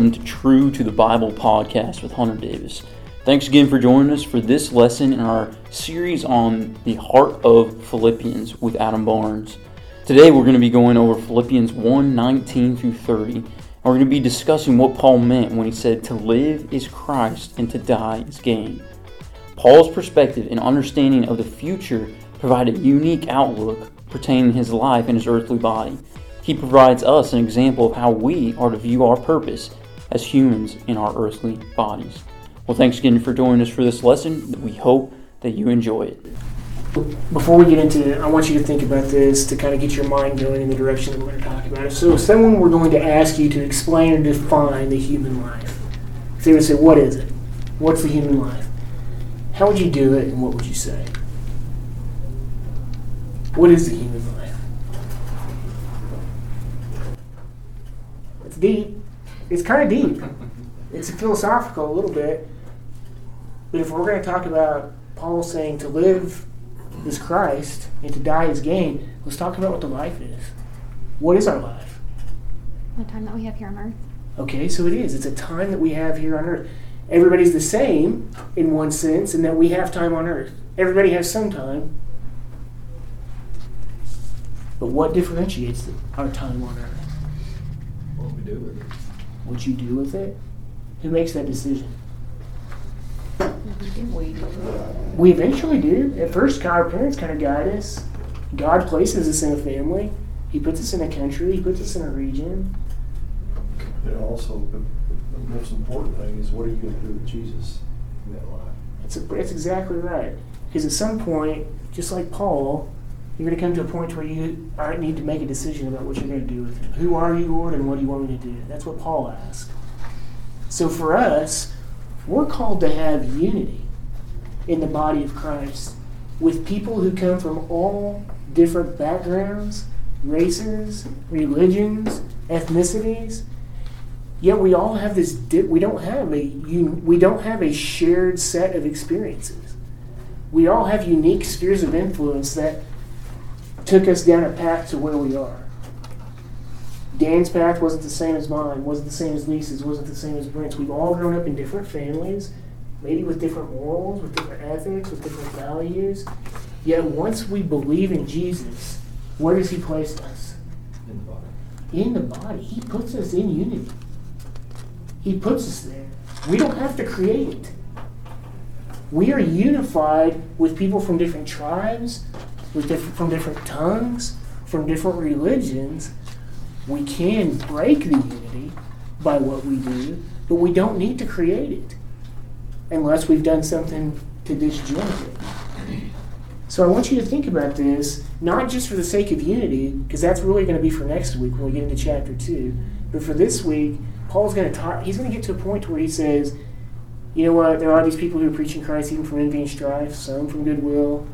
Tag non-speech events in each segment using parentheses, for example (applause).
welcome to True to the Bible podcast with Hunter Davis. Thanks again for joining us for this lesson in our series on the heart of Philippians with Adam Barnes. Today we're going to be going over Philippians 1 19 through 30. And we're going to be discussing what Paul meant when he said, To live is Christ and to die is gain. Paul's perspective and understanding of the future provide a unique outlook pertaining to his life and his earthly body. He provides us an example of how we are to view our purpose as humans in our earthly bodies. Well, thanks again for joining us for this lesson. We hope that you enjoy it. Before we get into it, I want you to think about this to kind of get your mind going in the direction that we're going to talk about. So, if someone were going to ask you to explain or define the human life, if they would say, What is it? What's the human life? How would you do it and what would you say? What is the human life? It's deep. It's kind of deep. It's philosophical a little bit. But if we're going to talk about Paul saying to live is Christ and to die is gain, let's talk about what the life is. What is our life? The time that we have here on earth. Okay, so it is. It's a time that we have here on earth. Everybody's the same in one sense, in that we have time on earth. Everybody has some time. But what differentiates our time on earth? What we do with it. What you do with it? Who makes that decision? We eventually do. At first, our parents kind of guide us. God places us in a family. He puts us in a country. He puts us in a region. And also, the, the most important thing is what are you going to do with Jesus in that life? That's, a, that's exactly right. Because at some point, just like Paul, you're going to come to a point where you need to make a decision about what you're going to do with him. Who are you, Lord, and what do you want me to do? That's what Paul asked. So for us, we're called to have unity in the body of Christ with people who come from all different backgrounds, races, religions, ethnicities. Yet we all have this. Di- we don't have a un- we don't have a shared set of experiences. We all have unique spheres of influence that took us down a path to where we are. Dan's path wasn't the same as mine, wasn't the same as Lisa's, wasn't the same as Brent's. We've all grown up in different families, maybe with different morals, with different ethics, with different values. Yet once we believe in Jesus, where does He place us? In the body. In the body. He puts us in unity. He puts us there. We don't have to create it. We are unified with people from different tribes, with different, from different tongues, from different religions. We can break the unity by what we do, but we don't need to create it unless we've done something to disjoint it. So I want you to think about this, not just for the sake of unity, because that's really going to be for next week when we get into chapter 2, but for this week, Paul's going to talk, he's going to get to a point where he says, you know what, there are these people who are preaching Christ even from envy and strife, some from goodwill,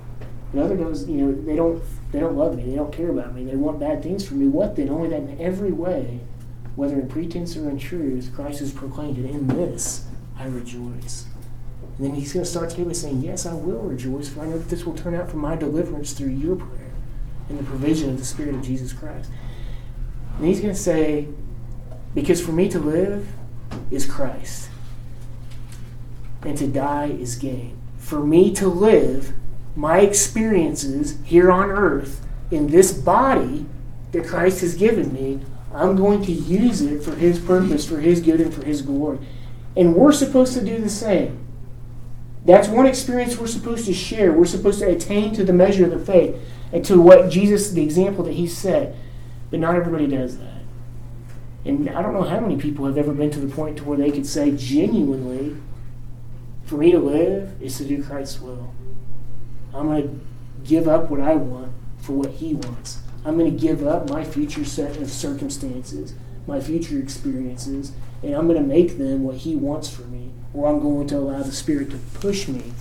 and other those, you know, they don't they don't love me, they don't care about me, they want bad things from me. What then? Only that in every way, whether in pretense or in truth, Christ is proclaimed, and in this I rejoice. And then he's going to start today by saying, Yes, I will rejoice, for I know that this will turn out for my deliverance through your prayer and the provision of the Spirit of Jesus Christ. And he's going to say, Because for me to live is Christ, and to die is gain. For me to live, my experiences here on earth in this body that Christ has given me, I'm going to use it for His purpose, for His good, and for His glory. And we're supposed to do the same. That's one experience we're supposed to share. We're supposed to attain to the measure of the faith and to what Jesus, the example that He set. But not everybody does that. And I don't know how many people have ever been to the point to where they could say genuinely, for me to live is to do Christ's will. I'm going to give up what I want for what He wants. I'm going to give up my future set of uh, circumstances, my future experiences, and I'm going to make them what He wants for me, or I'm going to allow the Spirit to push me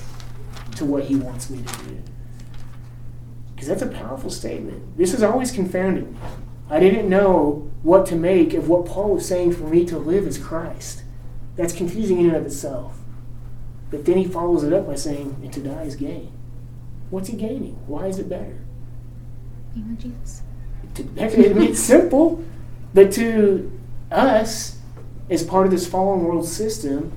to what He wants me to do. Because that's a powerful statement. This has always confounded me. I didn't know what to make of what Paul was saying for me to live as Christ. That's confusing in and of itself. But then he follows it up by saying, and to die is gain. What's he gaining? Why is it better? Being with Jesus. To, (laughs) I mean, it's simple, but to us, as part of this fallen world system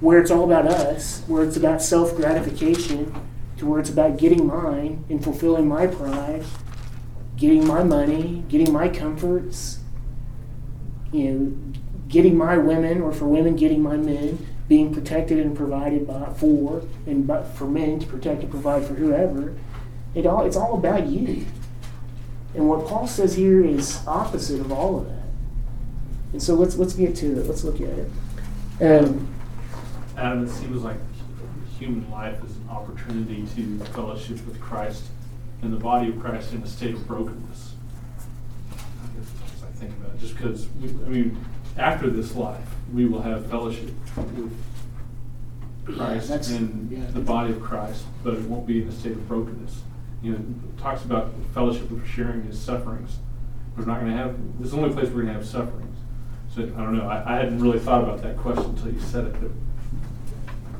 where it's all about us, where it's about self gratification, to where it's about getting mine and fulfilling my pride, getting my money, getting my comforts, you know, getting my women, or for women, getting my men, being protected and provided by, for, and by, for men to protect and provide for whoever. It all, it's all about you. And what Paul says here is opposite of all of that. And so let's let's get to it. Let's look at it. Um, Adam, it seems like human life is an opportunity to fellowship with Christ and the body of Christ in a state of brokenness. I as I think about it, just because, I mean, after this life, we will have fellowship with Christ that's- and yeah. the body of Christ, but it won't be in a state of brokenness. You know, it talks about fellowship of sharing his sufferings. We're not going to have, this is the only place we're going to have sufferings. So I don't know, I, I hadn't really thought about that question until you said it, but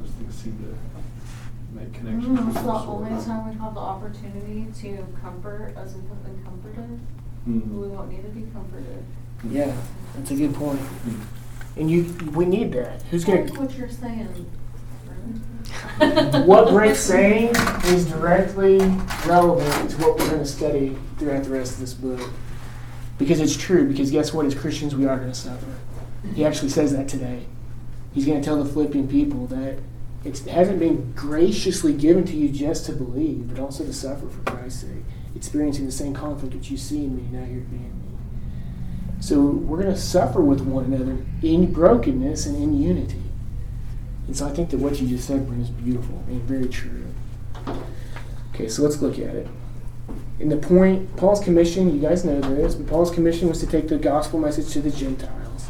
those things seem to make connections. Mm, of It's the some sort. only time we have the opportunity to comfort as we have been comforted. Mm. We won't need to be comforted. yeah, that's a good point. Mm. And you, we need that. Who's gonna? what you're saying. (laughs) what Britt's saying is directly relevant to what we're going to study throughout the rest of this book. Because it's true, because guess what? As Christians, we are going to suffer. He actually says that today. He's going to tell the Philippian people that it hasn't been graciously given to you just to believe, but also to suffer for Christ's sake, experiencing the same conflict that you see in me, now you're being. So we're going to suffer with one another in brokenness and in unity. And so I think that what you just said, Brent, is beautiful and very true. Okay, so let's look at it. In the point, Paul's commission, you guys know this, but Paul's commission was to take the gospel message to the Gentiles.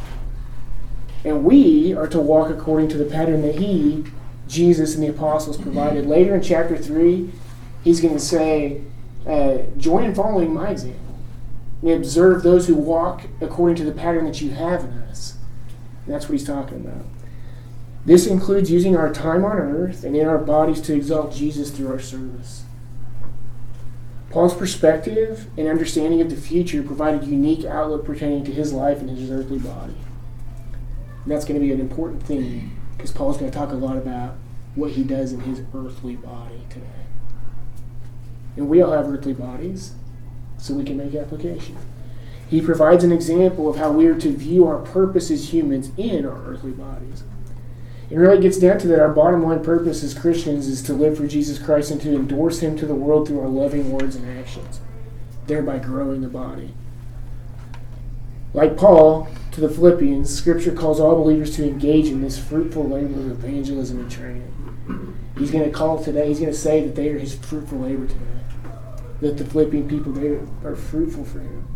And we are to walk according to the pattern that he, Jesus, and the apostles provided. Later in chapter 3, he's going to say, uh, Join in following my example. And observe those who walk according to the pattern that you have in us. And that's what he's talking about. This includes using our time on earth and in our bodies to exalt Jesus through our service. Paul's perspective and understanding of the future provided a unique outlook pertaining to his life and his earthly body. And that's going to be an important thing because Paul's going to talk a lot about what he does in his earthly body today. And we all have earthly bodies, so we can make application. He provides an example of how we are to view our purpose as humans in our earthly bodies. It really gets down to that our bottom line purpose as Christians is to live for Jesus Christ and to endorse Him to the world through our loving words and actions, thereby growing the body. Like Paul to the Philippians, Scripture calls all believers to engage in this fruitful labor of evangelism and training. He's going to call today, he's going to say that they are His fruitful labor today, that the Philippian people they are fruitful for Him.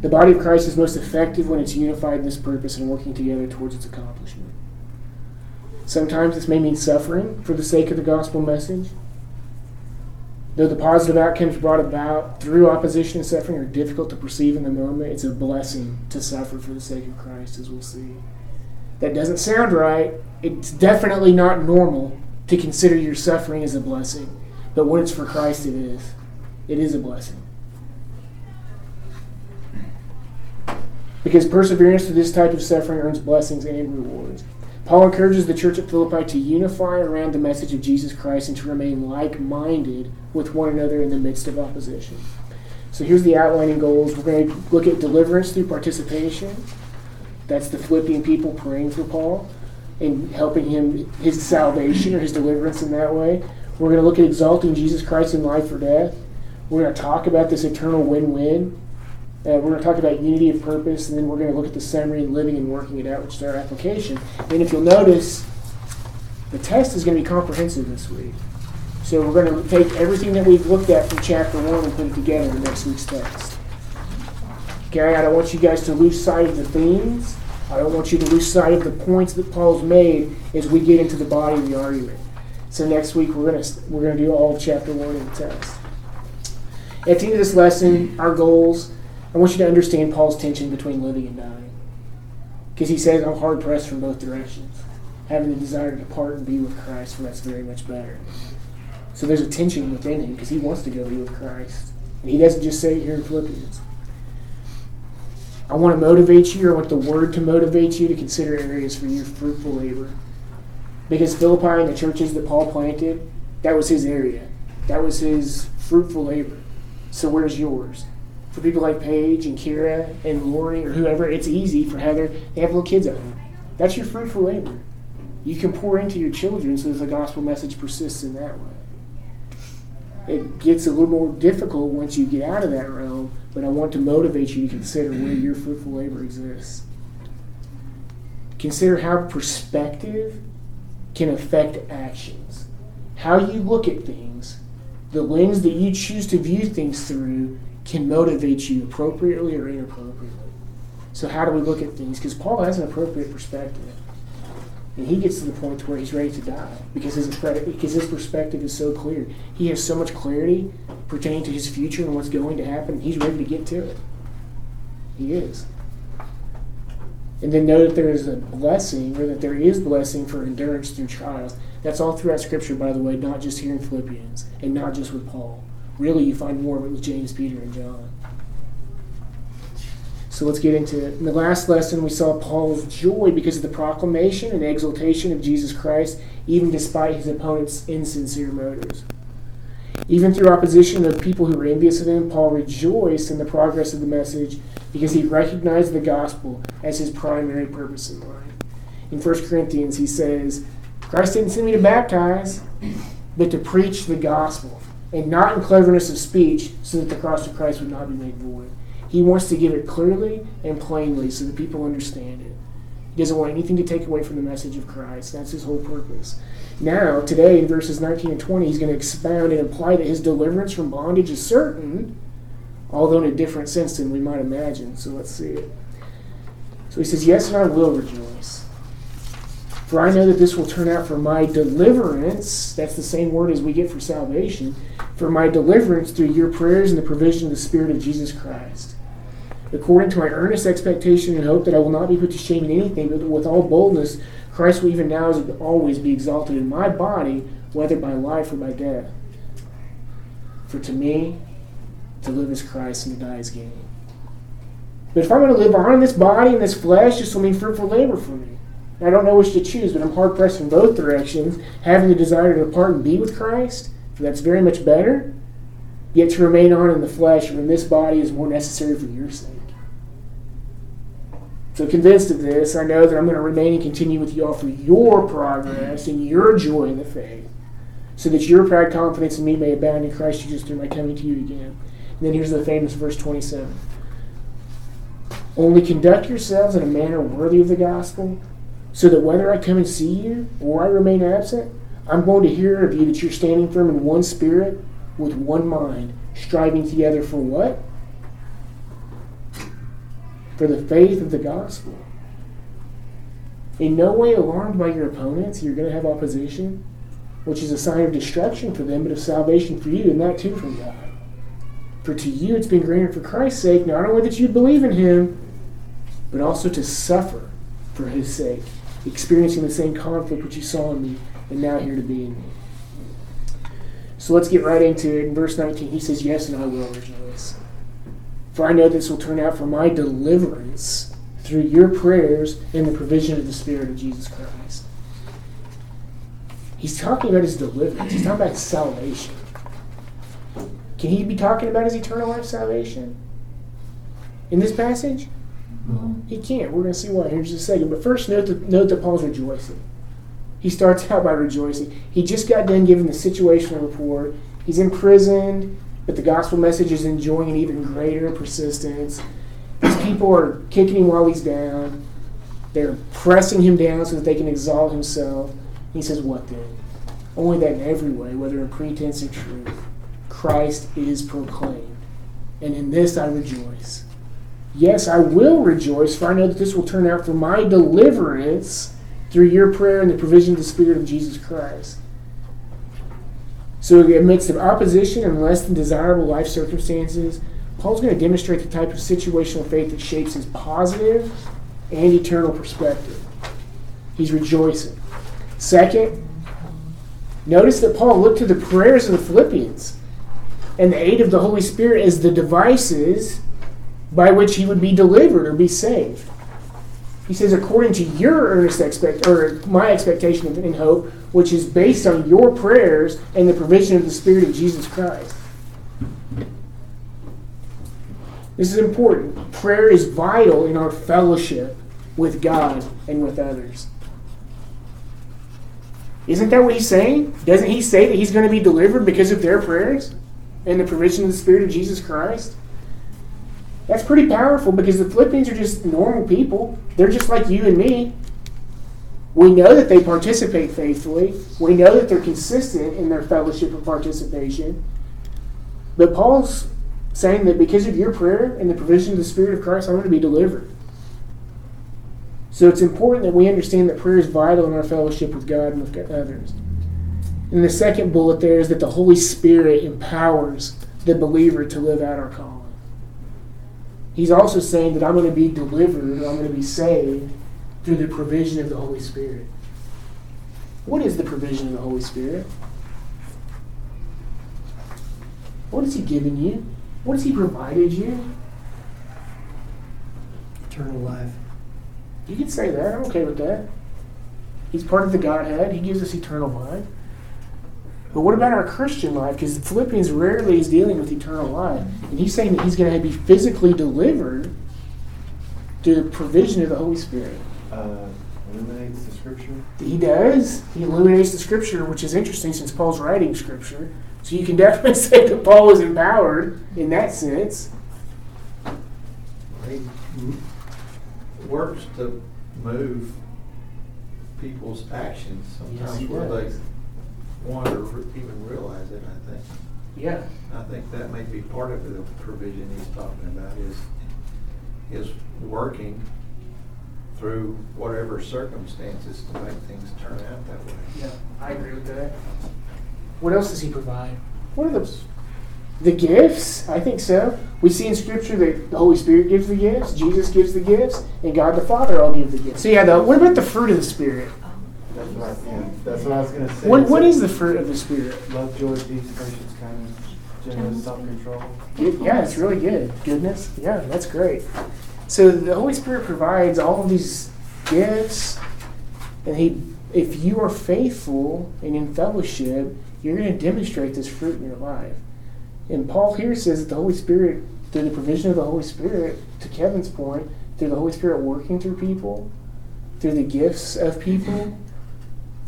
The body of Christ is most effective when it's unified in this purpose and working together towards its accomplishment. Sometimes this may mean suffering for the sake of the gospel message. Though the positive outcomes brought about through opposition and suffering are difficult to perceive in the moment, it's a blessing to suffer for the sake of Christ, as we'll see. That doesn't sound right. It's definitely not normal to consider your suffering as a blessing. But when it's for Christ, it is. It is a blessing. Because perseverance through this type of suffering earns blessings and rewards. Paul encourages the church at Philippi to unify around the message of Jesus Christ and to remain like minded with one another in the midst of opposition. So here's the outlining goals. We're going to look at deliverance through participation. That's the Philippian people praying for Paul and helping him, his salvation or his deliverance in that way. We're going to look at exalting Jesus Christ in life or death. We're going to talk about this eternal win win. Uh, we're going to talk about unity of purpose, and then we're going to look at the summary, and living and working it out, which is our application. And if you'll notice, the test is going to be comprehensive this week. So we're going to take everything that we've looked at from chapter one and put it together in next week's text. Okay, I don't want you guys to lose sight of the themes. I don't want you to lose sight of the points that Paul's made as we get into the body of the argument. So next week we're going to we're going to do all of chapter one in the text. At the end of this lesson, our goals. I want you to understand Paul's tension between living and dying. Because he says, I'm hard pressed from both directions. Having the desire to depart and be with Christ, for that's very much better. So there's a tension within him because he wants to go be with Christ. And he doesn't just say it here in Philippians. I want to motivate you, or I want the word to motivate you to consider areas for your fruitful labor. Because Philippi and the churches that Paul planted, that was his area. That was his fruitful labor. So where's yours? For people like Paige and Kira and Lori or whoever, it's easy for Heather. They have little kids at home. That's your fruitful labor. You can pour into your children so that the gospel message persists in that way. It gets a little more difficult once you get out of that realm, but I want to motivate you to consider where your fruitful labor exists. Consider how perspective can affect actions. How you look at things, the lens that you choose to view things through, can motivate you appropriately or inappropriately. So, how do we look at things? Because Paul has an appropriate perspective. And he gets to the point where he's ready to die because his, because his perspective is so clear. He has so much clarity pertaining to his future and what's going to happen. He's ready to get to it. He is. And then know that there is a blessing, or that there is blessing for endurance through trials. That's all throughout Scripture, by the way, not just here in Philippians, and not just with Paul. Really, you find more of it with James, Peter, and John. So let's get into it. In the last lesson, we saw Paul's joy because of the proclamation and exaltation of Jesus Christ, even despite his opponent's insincere motives. Even through opposition of people who were envious of him, Paul rejoiced in the progress of the message because he recognized the gospel as his primary purpose in life. In 1 Corinthians, he says, Christ didn't send me to baptize, but to preach the gospel, and not in cleverness of speech, so that the cross of Christ would not be made void. He wants to give it clearly and plainly so that people understand it. He doesn't want anything to take away from the message of Christ. That's his whole purpose. Now, today, in verses 19 and 20, he's going to expound and imply that his deliverance from bondage is certain, although in a different sense than we might imagine. So let's see it. So he says, Yes, and I will rejoice. For I know that this will turn out for my deliverance. That's the same word as we get for salvation. For my deliverance through your prayers and the provision of the Spirit of Jesus Christ according to my earnest expectation and hope that I will not be put to shame in anything, but with all boldness, Christ will even now as always be exalted in my body, whether by life or by death. For to me, to live is Christ and to die is gain. But if I'm going to live on in this body and this flesh, this will mean fruitful labor for me. I don't know which to choose, but I'm hard pressed in both directions, having the desire to depart and be with Christ, that's very much better. Yet to remain on in the flesh in this body is more necessary for your sake. So convinced of this, I know that I'm going to remain and continue with you all for your progress and your joy in the faith, so that your proud confidence in me may abound in Christ Jesus through my coming to you again. And then here's the famous verse 27. Only conduct yourselves in a manner worthy of the gospel, so that whether I come and see you or I remain absent, I'm going to hear of you that you're standing firm in one spirit, with one mind, striving together for what? For the faith of the gospel. In no way alarmed by your opponents, you're going to have opposition, which is a sign of destruction for them, but of salvation for you, and that too from God. For to you it's been granted for Christ's sake, not only that you believe in him, but also to suffer for his sake, experiencing the same conflict which you saw in me, and now here to be in me. So let's get right into it. In verse 19, he says, Yes, and I will rejoice. For I know this will turn out for my deliverance through your prayers and the provision of the Spirit of Jesus Christ. He's talking about his deliverance, he's talking about his salvation. Can he be talking about his eternal life salvation in this passage? He can't. We're going to see why here in just a second. But first, note that, note that Paul's rejoicing. He starts out by rejoicing. He just got done giving the situational report. He's imprisoned, but the gospel message is enjoying an even greater persistence. These people are kicking him while he's down. They're pressing him down so that they can exalt himself. He says, What then? Only that in every way, whether in pretense or truth, Christ is proclaimed. And in this I rejoice. Yes, I will rejoice, for I know that this will turn out for my deliverance through your prayer and the provision of the Spirit of Jesus Christ. So, amidst of opposition and less than desirable life circumstances, Paul's going to demonstrate the type of situational faith that shapes his positive and eternal perspective. He's rejoicing. Second, notice that Paul looked to the prayers of the Philippians and the aid of the Holy Spirit as the devices by which he would be delivered or be saved. He says, according to your earnest expect or my expectation in hope, which is based on your prayers and the provision of the Spirit of Jesus Christ. This is important. Prayer is vital in our fellowship with God and with others. Isn't that what he's saying? Doesn't he say that he's going to be delivered because of their prayers and the provision of the Spirit of Jesus Christ? That's pretty powerful because the Philippians are just normal people. They're just like you and me. We know that they participate faithfully. We know that they're consistent in their fellowship and participation. But Paul's saying that because of your prayer and the provision of the Spirit of Christ, I'm going to be delivered. So it's important that we understand that prayer is vital in our fellowship with God and with others. And the second bullet there is that the Holy Spirit empowers the believer to live out our calling. He's also saying that I'm going to be delivered, I'm going to be saved through the provision of the Holy Spirit. What is the provision of the Holy Spirit? What has He given you? What has He provided you? Eternal life. You can say that. I'm okay with that. He's part of the Godhead. He gives us eternal life. But what about our Christian life? Because Philippians rarely is dealing with eternal life. And he's saying that he's going to be physically delivered through the provision of the Holy Spirit. Uh, illuminates the scripture. He does. He illuminates the scripture, which is interesting since Paul's writing scripture. So you can definitely (laughs) say that Paul was empowered in that sense. He works to move people's actions Yes, sometimes he where does. they want to re- even realize it, I think. Yeah. I think that may be part of the provision he's talking about is, is working through whatever circumstances to make things turn out that way. Yeah, I agree with that. What else does he provide? What are those? The gifts? I think so. We see in Scripture that the Holy Spirit gives the gifts, Jesus gives the gifts, and God the Father all give the gifts. So yeah, the, what about the fruit of the Spirit? That's what, I, yeah, that's what I was going to say. What, what is the fruit of the Spirit? Love, joy, peace, patience, kindness, gentleness, self-control. Yeah, it's really good. Goodness. Yeah, that's great. So the Holy Spirit provides all of these gifts, and He, if you are faithful and in fellowship, you're going to demonstrate this fruit in your life. And Paul here says that the Holy Spirit, through the provision of the Holy Spirit, to Kevin's point, through the Holy Spirit working through people, through the gifts of people,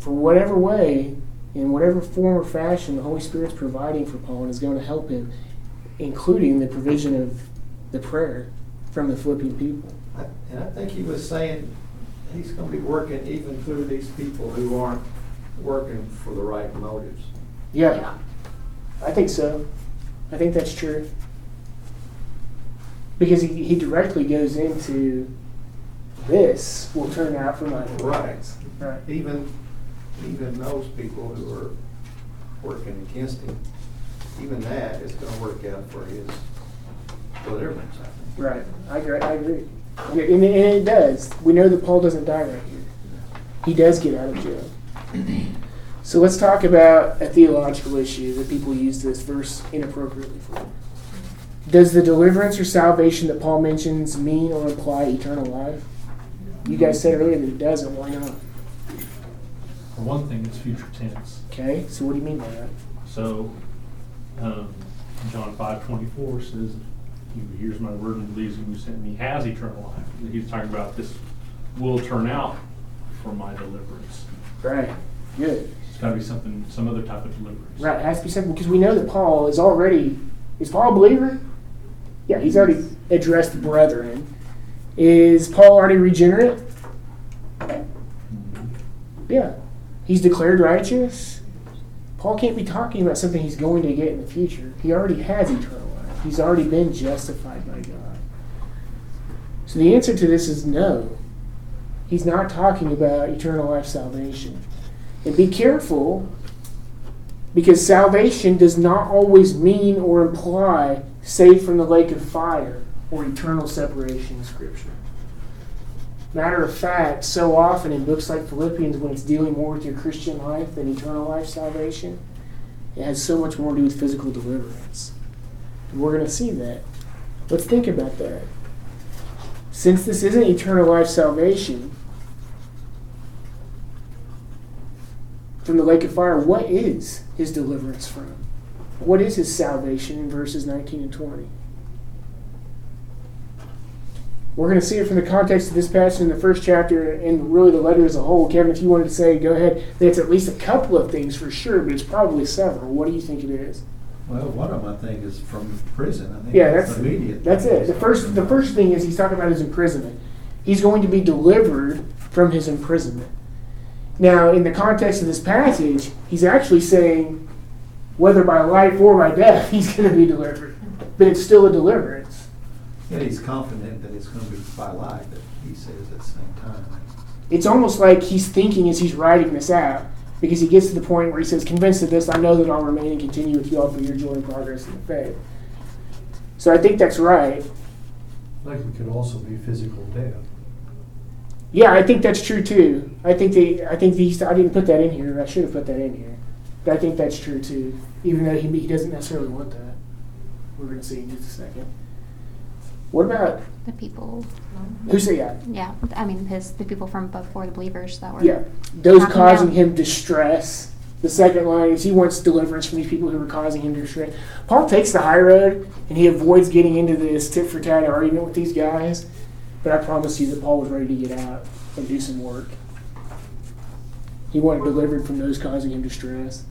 for whatever way, in whatever form or fashion, the Holy Spirit's providing for Paul and is going to help him, including the provision of the prayer from the Philippian people. I- And I think he was saying he's going to be working even through these people who aren't working for the right motives. Yeah, I think so. I think that's true. Because he, he directly goes into this will turn out for my Right. Right. Even, even those people who are working against him, even that is going to work out for his deliverance, I think. Right. I agree. I agree. And and it does. We know that Paul doesn't die right here. He does get out of jail. So let's talk about a theological issue that people use this verse inappropriately for. Does the deliverance or salvation that Paul mentions mean or imply eternal life? You guys said earlier that it doesn't. Why not? For one thing, it's future tense. Okay. So what do you mean by that? So, um, John five twenty-four says, "He hears my word and believes him who sent me has eternal life." And He's talking about this will turn out for my deliverance. Right. Good. It's gotta be something, some other type of deliverance. Right, it has to be something because we know that Paul is already is Paul a believer? Yeah, he's already addressed the brethren. Is Paul already regenerate? Mhm. Yeah. He's declared righteous. Paul can't be talking about something he's going to get in the future. He already has eternal life. He's already been justified by God. So the answer to this is no. He's not talking about eternal life salvation. And be careful because salvation does not always mean or imply saved from the lake of fire or eternal separation in Scripture. Matter of fact, so often in books like Philippians, when it's dealing more with your Christian life than eternal life salvation, it has so much more to do with physical deliverance. And we're going to see that. Let's think about that. since this isn't eternal life salvation from the lake of fire, what is his deliverance from? What is his salvation in verses 19 and 20? We're going to see it from the context of this passage in the first chapter and really the letter as a whole. Kevin, if you wanted to say, go ahead. That's at least a couple of things for sure, but it's probably several. What do you think it is? Well, one of them I think is from prison. I think Yeah, that's that's immediate. that's it. The first the first thing is he's talking about his imprisonment. He's going to be delivered from his imprisonment. Now, in the context of this passage, he's actually saying whether by life or by death, (laughs) he's going to be delivered. But it's still a deliverance. Yeah, he's confident that it's going to be by life, that he says at the same time. It's almost like he's thinking as he's writing this out, because he gets to the point where he says, Convinced of this, I know that I'll remain and continue with you all for your joy and progress in the faith. So I think that's right. Like it could also be physical death. Yeah, I think that's true too. I think the I think these I didn't put that in here. I should have put that in here. But I think that's true too. Even though he, he doesn't necessarily want that. We're going to see in just a second. What about The people, who say yeah? yeah, I mean, his, the people from before the believers that were. Yeah, those knocking causing down- him distress. The second line is he wants deliverance from these people who are causing him distress. Paul takes the high road and he avoids getting into this tit for tat argument with these guys. But I promise you that Paul was ready to get out and do some work. He wanted delivered from those causing him distress.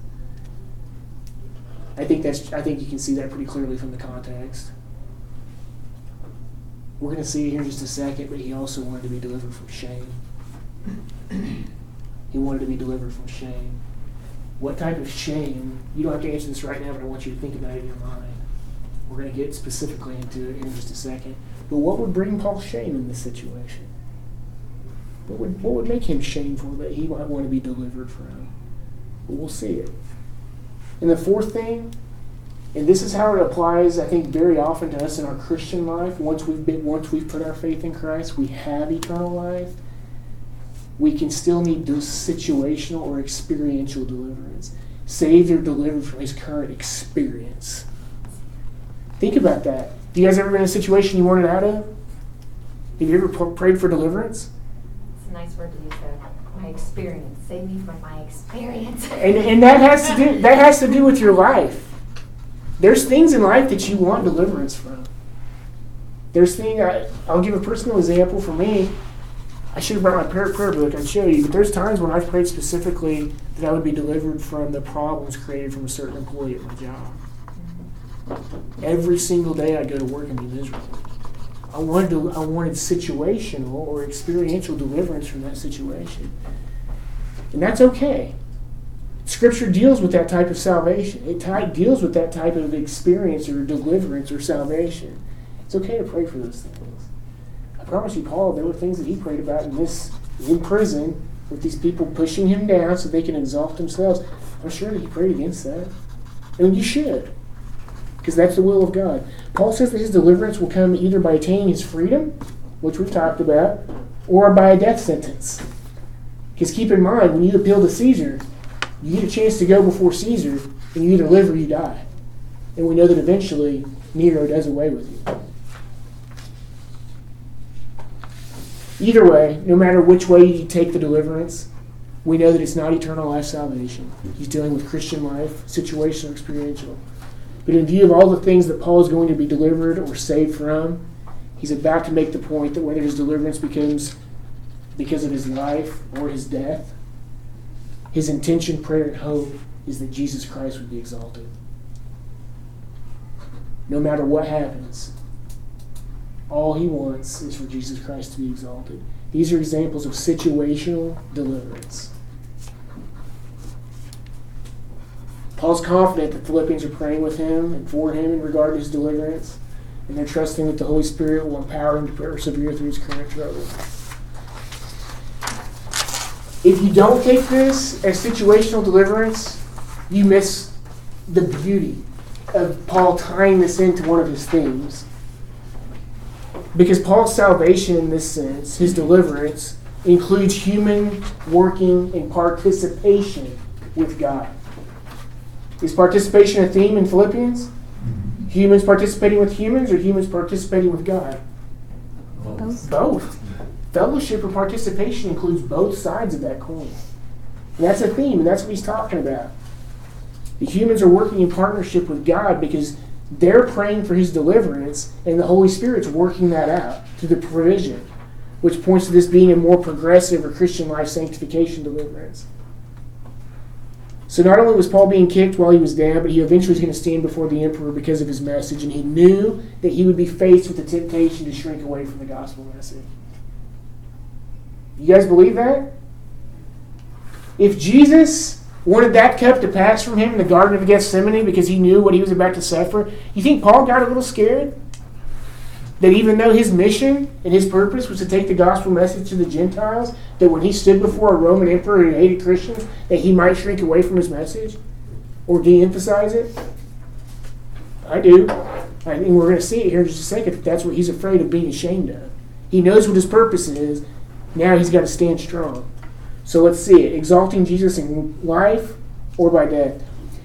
I think that's. I think you can see that pretty clearly from the context. We're going to see here in just a second, but he also wanted to be delivered from shame. He wanted to be delivered from shame. What type of shame? You don't have to answer this right now, but I want you to think about it in your mind. We're going to get specifically into it in just a second. But what would bring Paul shame in this situation? What would, what would make him shameful that he might want to be delivered from? But we'll see it. And the fourth thing, and this is how it applies, I think, very often to us in our Christian life. Once we've been, once we've put our faith in Christ, we have eternal life. We can still need situational or experiential deliverance. Saved or delivered from his current experience. Think about that. Do you guys ever been in a situation you wanted out of? Have you ever p- prayed for deliverance? It's a nice word to use there. My experience. Save me from my experience. And, and that has to do that has to do with your life. There's things in life that you want deliverance from. There's thing I, I'll give a personal example for me. I should have brought my prayer, prayer book. I'd show you. But there's times when I've prayed specifically that I would be delivered from the problems created from a certain employee at my job. Every single day I go to work and be miserable. I wanted to, I wanted situational or experiential deliverance from that situation. And that's okay. Scripture deals with that type of salvation. It deals with that type of experience or deliverance or salvation. It's okay to pray for those things. I promise you, Paul, there were things that he prayed about in this in prison with these people pushing him down so they can exalt themselves. I'm sure he prayed against that. And you should. Because that's the will of God. Paul says that his deliverance will come either by attaining his freedom, which we've talked about, or by a death sentence. Because keep in mind, when you appeal to Caesar, you get a chance to go before Caesar, and you either live or you die. And we know that eventually Nero does away with you. Either way, no matter which way you take the deliverance, we know that it's not eternal life salvation. He's dealing with Christian life, situational, experiential. But in view of all the things that Paul is going to be delivered or saved from, he's about to make the point that whether his deliverance becomes because of his life or his death, his intention, prayer, and hope is that Jesus Christ would be exalted. No matter what happens, all he wants is for Jesus Christ to be exalted. These are examples of situational deliverance. Paul's confident that the Philippians are praying with him and for him in regard to his deliverance, and they're trusting that the Holy Spirit will empower him to persevere through his current trouble. If you don't take this as situational deliverance, you miss the beauty of Paul tying this into one of his themes. Because Paul's salvation, in this sense, his deliverance, includes human working and participation with God. Is participation a theme in Philippians? Mm-hmm. Humans participating with humans or humans participating with God? Both. Both. Fellowship or participation includes both sides of that coin. And that's a theme, and that's what he's talking about. The humans are working in partnership with God because they're praying for his deliverance, and the Holy Spirit's working that out through the provision, which points to this being a more progressive or Christian life sanctification deliverance. So not only was Paul being kicked while he was down, but he eventually was going to stand before the emperor because of his message, and he knew that he would be faced with the temptation to shrink away from the gospel message. You guys believe that? If Jesus wanted that cup to pass from him in the Garden of Gethsemane because he knew what he was about to suffer, you think Paul got a little scared? That even though his mission and his purpose was to take the gospel message to the Gentiles, that when he stood before a Roman emperor who hated Christians, that he might shrink away from his message or de emphasize it? I do. I mean, we're going to see it here in just a second. That's what he's afraid of being ashamed of. He knows what his purpose is. Now he's got to stand strong. So let's see it. Exalting Jesus in life or by death.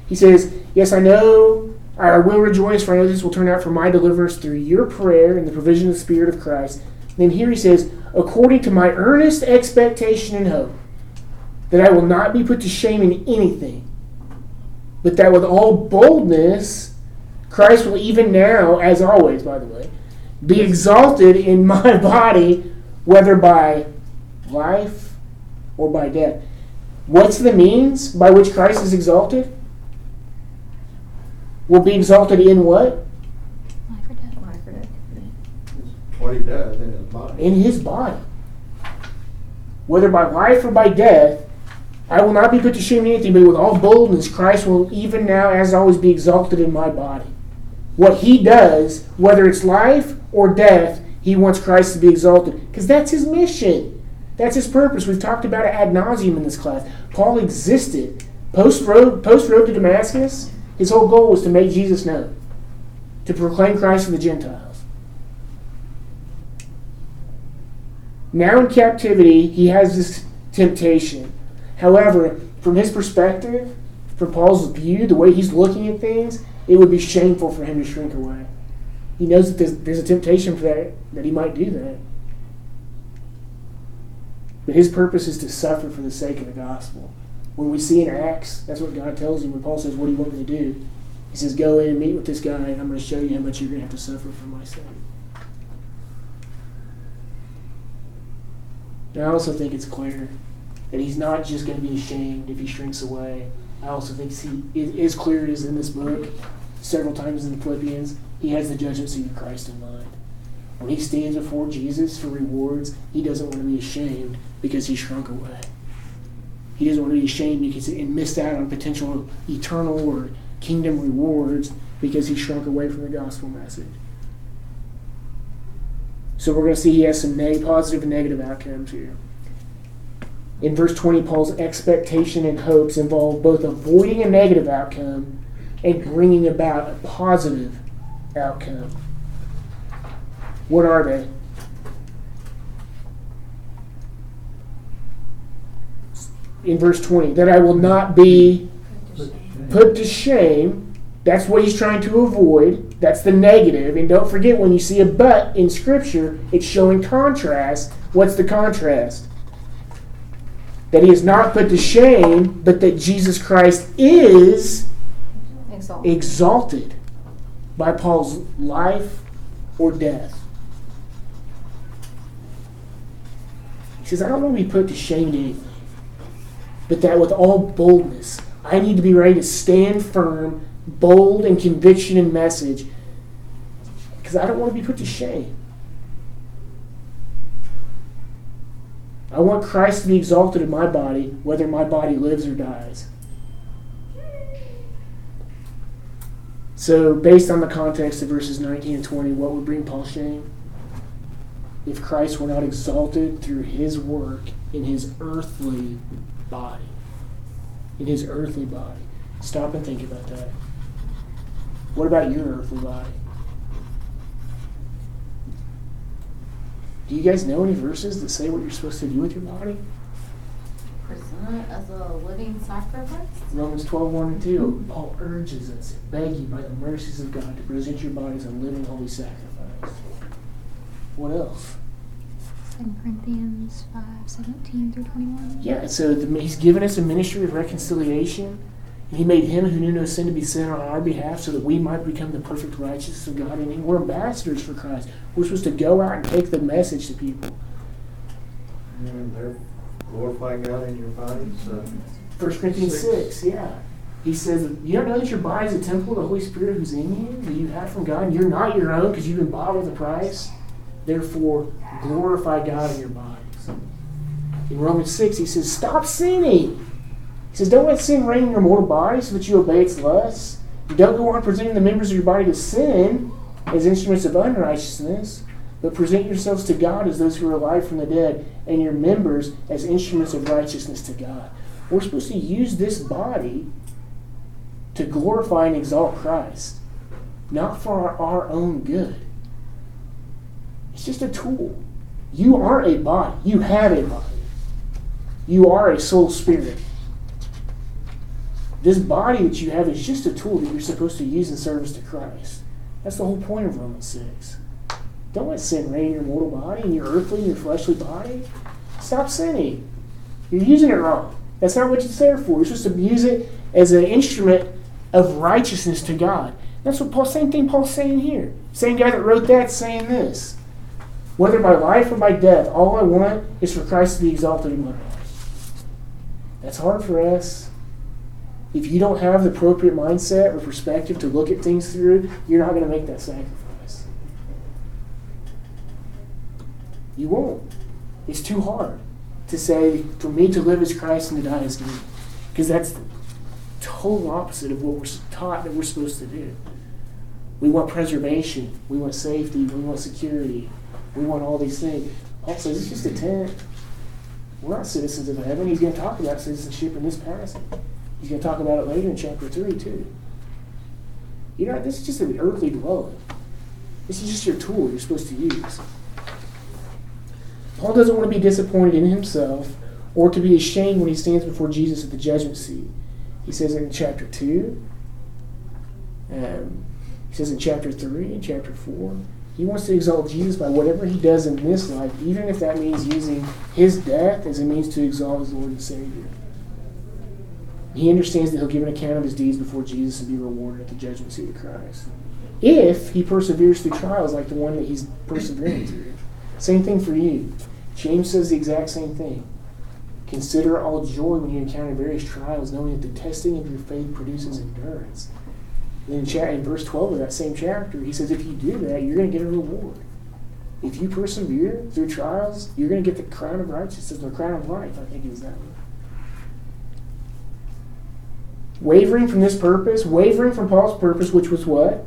He says, Yes, I know, I will rejoice, for I know this will turn out for my deliverance through your prayer and the provision of the Spirit of Christ. Then here he says, According to my earnest expectation and hope, that I will not be put to shame in anything, but that with all boldness, Christ will even now, as always, by the way, be exalted in my (laughs) body, whether by life or by death. What's the means by which Christ is exalted? Will be exalted in what? Life or death. Life or death. What he does in his body. In his body. Whether by life or by death, I will not be put to shame in anything, but with all boldness, Christ will even now, as always, be exalted in my body. What he does, whether it's life or death, he wants Christ to be exalted. Because that's his mission. That's his purpose. We've talked about it ad nauseum in this class. Paul existed. Post road, post road to Damascus, his whole goal was to make Jesus known, to proclaim Christ to the Gentiles. Now in captivity, he has this temptation. However, from his perspective, from Paul's view, the way he's looking at things, it would be shameful for him to shrink away. He knows that there's, there's a temptation for that, that he might do that. But his purpose is to suffer for the sake of the gospel. When we see in Acts, that's what God tells him when Paul says, What do you want me to do? He says, Go in and meet with this guy, and I'm going to show you how much you're going to have to suffer for my sake. And I also think it's clear that he's not just going to be ashamed if he shrinks away. I also think he it is clear as in this book, several times in the Philippians, he has the judgment seat of Christ in mind. When he stands before Jesus for rewards, he doesn't want to be ashamed because he shrunk away. He doesn't want to be ashamed because he missed out on potential eternal or kingdom rewards because he shrunk away from the gospel message. So we're going to see he has some positive and negative outcomes here. In verse 20, Paul's expectation and hopes involve both avoiding a negative outcome and bringing about a positive outcome. What are they? In verse 20, that I will not be put to shame. That's what he's trying to avoid. That's the negative. And don't forget, when you see a but in Scripture, it's showing contrast. What's the contrast? That he is not put to shame, but that Jesus Christ is Exalted. exalted by Paul's life or death. He says, I don't want to be put to shame in anything, but that with all boldness, I need to be ready to stand firm, bold in conviction and message, because I don't want to be put to shame. I want Christ to be exalted in my body, whether my body lives or dies. So, based on the context of verses 19 and 20, what would bring Paul shame? If Christ were not exalted through his work in his earthly body. In his earthly body. Stop and think about that. What about your earthly body? Do you guys know any verses that say what you're supposed to do with your body? Present it as a living sacrifice. Romans 12, 1 and 2. Paul urges us, beg you by the mercies of God, to present your bodies a living holy sacrifice. What else? Second Corinthians five seventeen through twenty-one. Yeah, so the, he's given us a ministry of reconciliation. And he made him who knew no sin to be sin on our behalf so that we might become the perfect righteousness of God in him. We're ambassadors for Christ. We're supposed to go out and take the message to people. And they're glorifying God in your body, so. 1 Corinthians 6, yeah. He says, You don't know that your body is a temple of the Holy Spirit who's in you, that you have from God, and you're not your own because you've been bought with a price? Therefore, glorify God in your bodies. In Romans 6, he says, Stop sinning. He says, Don't let sin reign in your mortal body so that you obey its lusts. Don't go on presenting the members of your body to sin as instruments of unrighteousness, but present yourselves to God as those who are alive from the dead, and your members as instruments of righteousness to God. We're supposed to use this body to glorify and exalt Christ, not for our, our own good. It's just a tool. You are a body. You have a body. You are a soul spirit. This body that you have is just a tool that you're supposed to use in service to Christ. That's the whole point of Romans 6. Don't let sin reign in your mortal body, in your earthly, in your fleshly body. Stop sinning. You're using it wrong. That's not what it's there for. You're supposed to use it as an instrument of righteousness to God. That's what Paul, same thing Paul's saying here. Same guy that wrote that saying this. Whether by life or by death, all I want is for Christ to be exalted in my life. That's hard for us. If you don't have the appropriate mindset or perspective to look at things through, you're not going to make that sacrifice. You won't. It's too hard to say, for me to live as Christ and to die as gain. Because that's the total opposite of what we're taught that we're supposed to do. We want preservation. We want safety. We want security. We want all these things. Paul says it's just a tent. We're not citizens of heaven. He's going to talk about citizenship in this passage. He's going to talk about it later in chapter 3, too. You know, this is just an earthly dwelling. This is just your tool you're supposed to use. Paul doesn't want to be disappointed in himself or to be ashamed when he stands before Jesus at the judgment seat. He says in chapter 2, um, he says in chapter 3 and chapter 4, he wants to exalt Jesus by whatever he does in this life, even if that means using his death as a means to exalt his Lord and Savior. He understands that he'll give an account of his deeds before Jesus and be rewarded at the judgment seat of Christ. If he perseveres through trials like the one that he's persevering through. Same thing for you. James says the exact same thing. Consider all joy when you encounter various trials, knowing that the testing of your faith produces endurance. In, cha- in verse 12 of that same chapter, he says, if you do that, you're going to get a reward. If you persevere through trials, you're going to get the crown of righteousness, the crown of life, I think is that one. Wavering from this purpose, wavering from Paul's purpose, which was what?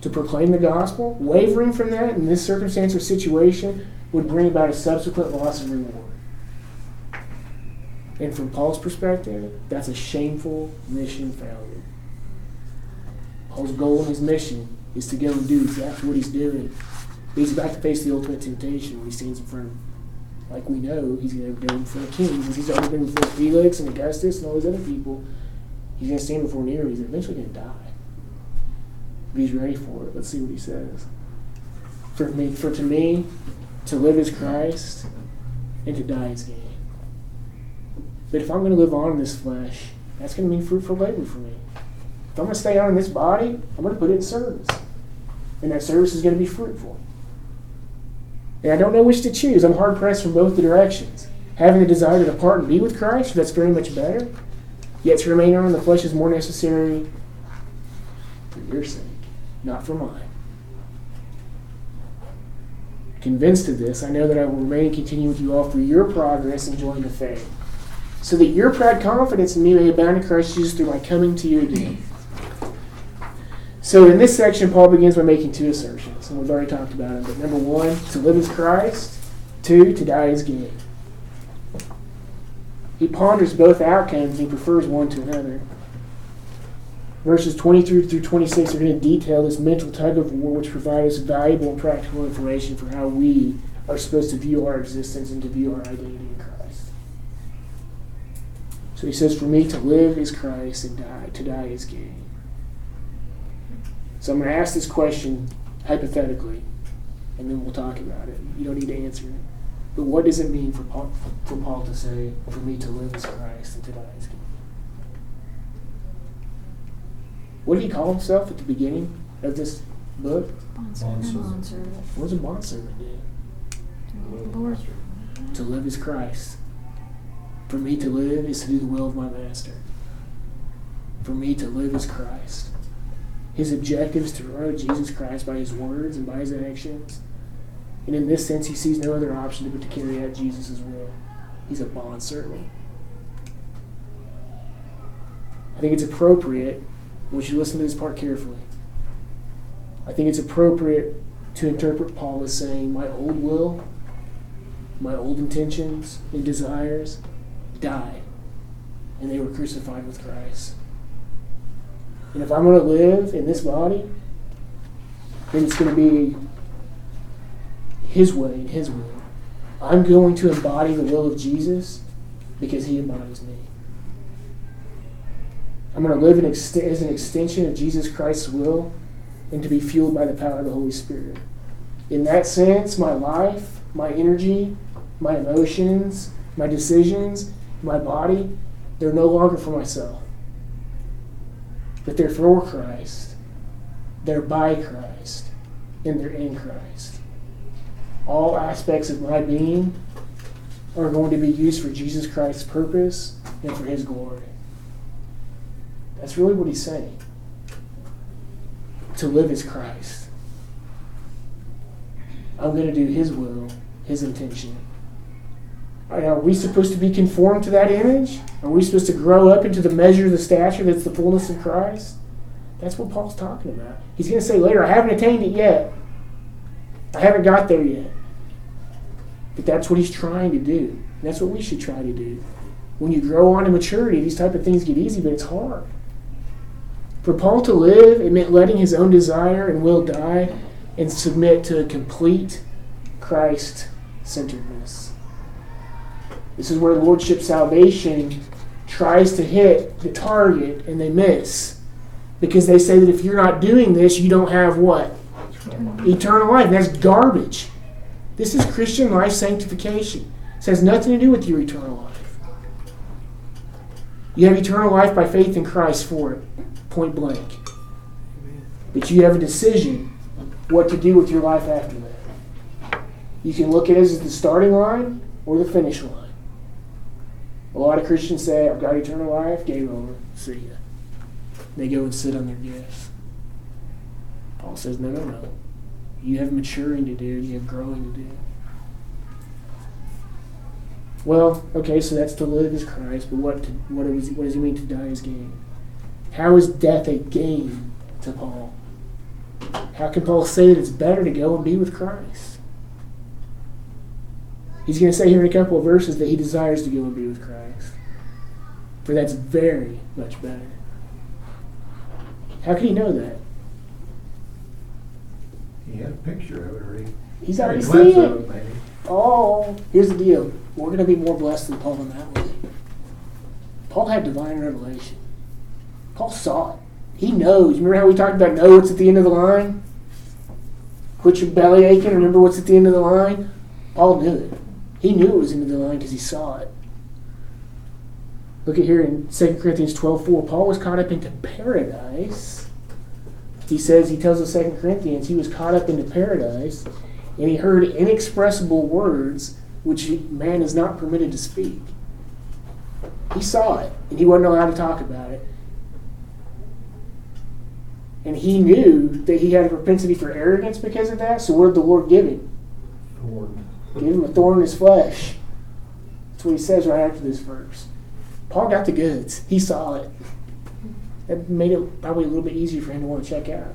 To proclaim the gospel, wavering from that in this circumstance or situation would bring about a subsequent loss of reward. And from Paul's perspective, that's a shameful mission failure. Paul's goal and his mission is to go and do exactly what he's doing. But he's about to face the ultimate temptation when he stands in front of, like we know, he's going to go in of kings. He's already been before Felix and Augustus and all these other people, he's going to stand before Nero. He's eventually going to die. He's ready for it. Let's see what he says. For me, for to me, to live is Christ, and to die is gain. But if I'm going to live on in this flesh, that's going to mean fruitful labor for me. If I'm going to stay on in this body, I'm going to put it in service. And that service is going to be fruitful. And I don't know which to choose. I'm hard pressed from both the directions. Having the desire to depart and be with Christ, that's very much better. Yet to remain on in the flesh is more necessary for your sake, not for mine. Convinced of this, I know that I will remain and continue with you all for your progress in joining the faith, so that your proud confidence in me may abound in Christ Jesus through my coming to you again. So in this section, Paul begins by making two assertions, and we've already talked about it. But number one, to live as Christ. Two, to die as gain. He ponders both outcomes. He prefers one to another. Verses 23 through 26 are going to detail this mental tug of war, which provides us valuable and practical information for how we are supposed to view our existence and to view our identity. So he says, For me to live is Christ, and die to die is gain. So I'm going to ask this question hypothetically, and then we'll talk about it. You don't need to answer it. But what does it mean for Paul, for Paul to say, for me to live is Christ and to die is gain? What did he call himself at the beginning of this book? Bondservant. What does a bondservant do? Lord. To live is Christ. For me to live is to do the will of my master. For me to live is Christ. His objective is to honor Jesus Christ by his words and by his actions. And in this sense, he sees no other option but to carry out Jesus' will. He's a bond servant. I think it's appropriate, want you listen to this part carefully. I think it's appropriate to interpret Paul as saying, My old will, my old intentions and desires died, and they were crucified with Christ. And if I'm going to live in this body, then it's going to be His way and His will. I'm going to embody the will of Jesus because He embodies me. I'm going to live ext- as an extension of Jesus Christ's will and to be fueled by the power of the Holy Spirit. In that sense, my life, my energy, my emotions, my decisions, my body, they're no longer for myself. But they're for Christ. They're by Christ. And they're in Christ. All aspects of my being are going to be used for Jesus Christ's purpose and for His glory. That's really what he's saying. To live is Christ. I'm going to do His will, His intention. Are we supposed to be conformed to that image? Are we supposed to grow up into the measure of the stature that's the fullness of Christ? That's what Paul's talking about. He's going to say later, I haven't attained it yet. I haven't got there yet. But that's what he's trying to do. That's what we should try to do. When you grow on in maturity, these type of things get easy, but it's hard. For Paul to live, it meant letting his own desire and will die and submit to a complete Christ centeredness. This is where Lordship salvation tries to hit the target and they miss. Because they say that if you're not doing this, you don't have what? Eternal life. That's garbage. This is Christian life sanctification. This has nothing to do with your eternal life. You have eternal life by faith in Christ for it, point blank. But you have a decision what to do with your life after that. You can look at it as the starting line or the finish line. A lot of Christians say, I've got eternal life, game over, see ya. They go and sit on their gifts. Paul says, no, no, no. You have maturing to do, you have growing to do. Well, okay, so that's to live as Christ, but what, to, what, is, what does he mean to die as gain? How is death a gain to Paul? How can Paul say that it's better to go and be with Christ? He's going to say here in a couple of verses that he desires to go and be with Christ. For that's very much better. How can he know that? He had a picture of it already. He's already seen it. maybe. Oh, here's the deal. We're going to be more blessed than Paul in that way. Paul had divine revelation. Paul saw it. He knows. Remember how we talked about know what's at the end of the line? Quit your belly aching. Remember what's at the end of the line? Paul knew it. He knew it was into the line because he saw it. Look at here in 2 Corinthians 12 4. Paul was caught up into paradise. He says, he tells the 2 Corinthians, he was caught up into paradise and he heard inexpressible words which man is not permitted to speak. He saw it and he wasn't allowed to talk about it. And he knew that he had a propensity for arrogance because of that. So what did the Lord give him? Give him a thorn in his flesh. That's what he says right after this verse. Paul got the goods. He saw it. That made it probably a little bit easier for him to want to check out.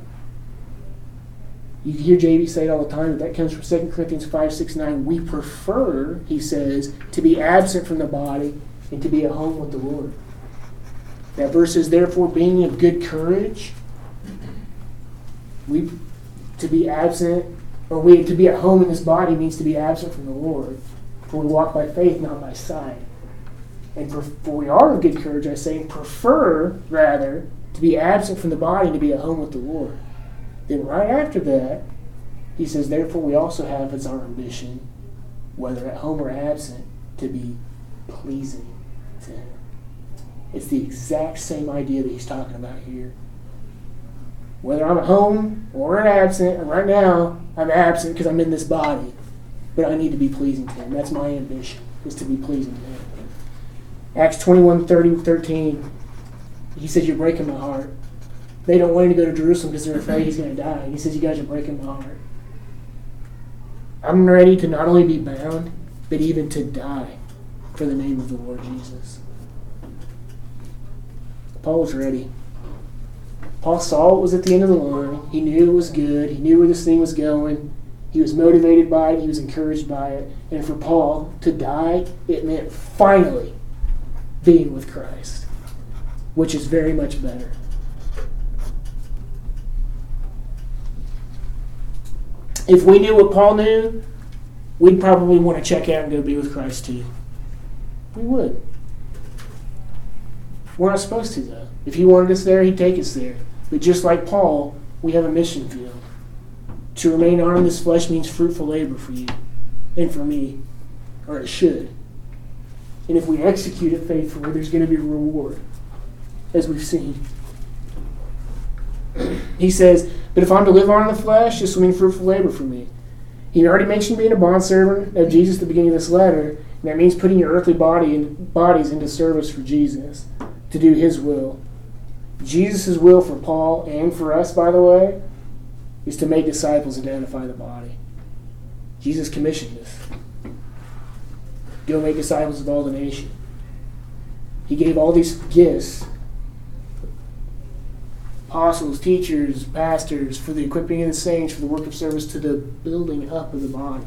You hear JB say it all the time, that comes from 2 Corinthians 5, 6, 9. We prefer, he says, to be absent from the body and to be at home with the Lord. That verse is therefore, being of good courage, we to be absent, or we to be at home in this body means to be absent from the Lord. For we walk by faith, not by sight. And for, for we are of good courage, I say, and prefer rather to be absent from the body and to be at home with the Lord. Then right after that, He says, Therefore, we also have as our ambition, whether at home or absent, to be pleasing to Him. It's the exact same idea that he's talking about here. Whether I'm at home or absent, and right now I'm absent because I'm in this body, but I need to be pleasing to Him. That's my ambition, is to be pleasing to Him. Acts 21 30, 13, he says, You're breaking my heart. They don't want him to go to Jerusalem because they're afraid he's going to die. He says, You guys are breaking my heart. I'm ready to not only be bound, but even to die for the name of the Lord Jesus. Paul's ready. Paul saw it was at the end of the line. He knew it was good. He knew where this thing was going. He was motivated by it. He was encouraged by it. And for Paul to die, it meant finally being with Christ, which is very much better. If we knew what Paul knew, we'd probably want to check out and go be with Christ too. We would. We're not supposed to, though. If he wanted us there, he'd take us there. But just like Paul, we have a mission field. To remain on this flesh means fruitful labor for you and for me, or it should. And if we execute it faithfully, there's going to be a reward, as we've seen. (clears throat) He says, But if I'm to live on in the flesh, this will mean fruitful labor for me. He already mentioned being a bondservant of Jesus at the beginning of this letter, and that means putting your earthly body and bodies into service for Jesus to do his will. Jesus' will for Paul and for us, by the way, is to make disciples and edify the body. Jesus commissioned us. Go make disciples of all the nation. He gave all these gifts apostles, teachers, pastors, for the equipping of the saints, for the work of service to the building up of the body.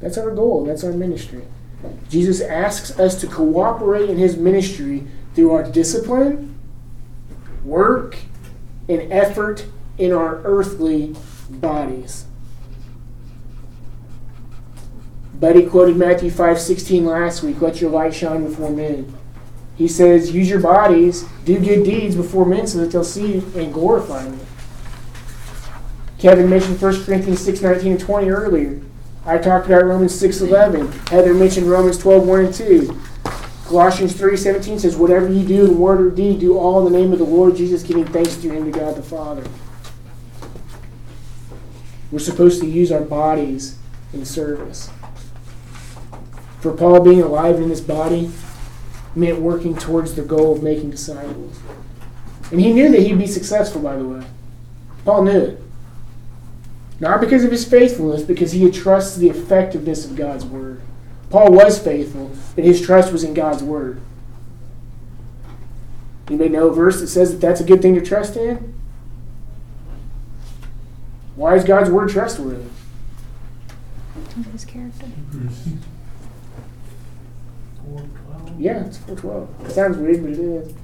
That's our goal. That's our ministry. Jesus asks us to cooperate in his ministry through our discipline, work, and effort in our earthly bodies. Buddy quoted Matthew 5:16 last week, let your light shine before men. He says, use your bodies, do good deeds before men so that they'll see and glorify me. Kevin mentioned 1 Corinthians 6, 19 and 20 earlier. I talked about Romans 6, 11. Heather mentioned Romans 12, 1 and 2. Colossians 3:17 says, Whatever you do in word or deed, do all in the name of the Lord Jesus, giving thanks to him to God the Father. We're supposed to use our bodies in service. For Paul being alive in this body, meant working towards the goal of making disciples. And he knew that he'd be successful, by the way. Paul knew it. Not because of his faithfulness, because he had trusted the effectiveness of God's word. Paul was faithful, and his trust was in God's word. You may know a verse that says that that's a good thing to trust in. Why is God's word trustworthy? His character. Yeah, it's 412. It sounds weird, but it is.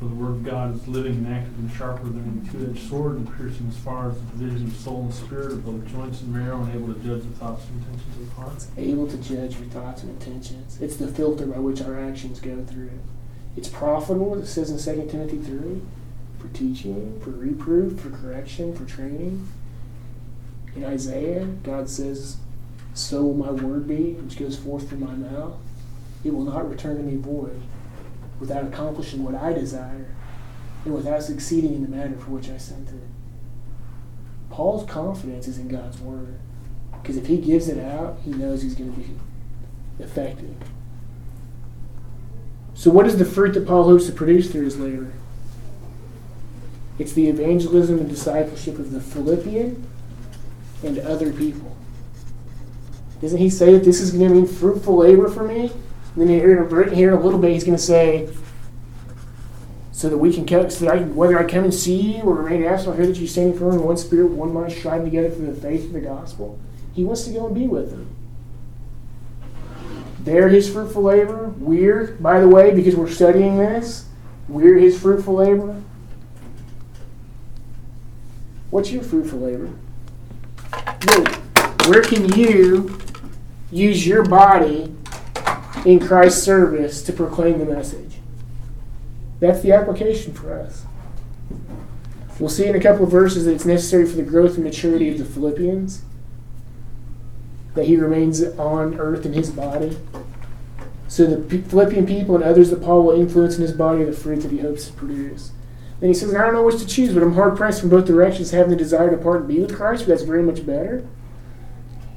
For the word of God is living and active and sharper than any two-edged sword and piercing as far as the division of soul and spirit, of both joints and marrow, and able to judge the thoughts and intentions of the heart. Able to judge your thoughts and intentions. It's the filter by which our actions go through. It's profitable, it says in 2 Timothy 3, for teaching, for reproof, for correction, for training. In Isaiah, God says, so will my word be, which goes forth from my mouth. It will not return to me void, without accomplishing what I desire, and without succeeding in the manner for which I sent it. Paul's confidence is in God's word. Because if he gives it out, he knows he's going to be effective. So, what is the fruit that Paul hopes to produce through his labor? It's the evangelism and discipleship of the Philippian and other people. Doesn't he say that this is going to mean fruitful labor for me? And then here, here in a little bit, he's going to say, so that we can, so that I, whether I come and see you or remain absent, I hear that you're standing firm in one spirit, one mind, striving together for the faith of the gospel. He wants to go and be with them. They're his fruitful labor. We're, by the way, because we're studying this, we're his fruitful labor. What's your fruitful labor? Where can you use your body in Christ's service to proclaim the message. That's the application for us. We'll see in a couple of verses that it's necessary for the growth and maturity of the Philippians that he remains on earth in his body. So the Philippian people and others that Paul will influence in his body are the fruit that he hopes to produce. Then he says, I don't know which to choose, but I'm hard pressed from both directions, having the desire to part and be with Christ, but that's very much better.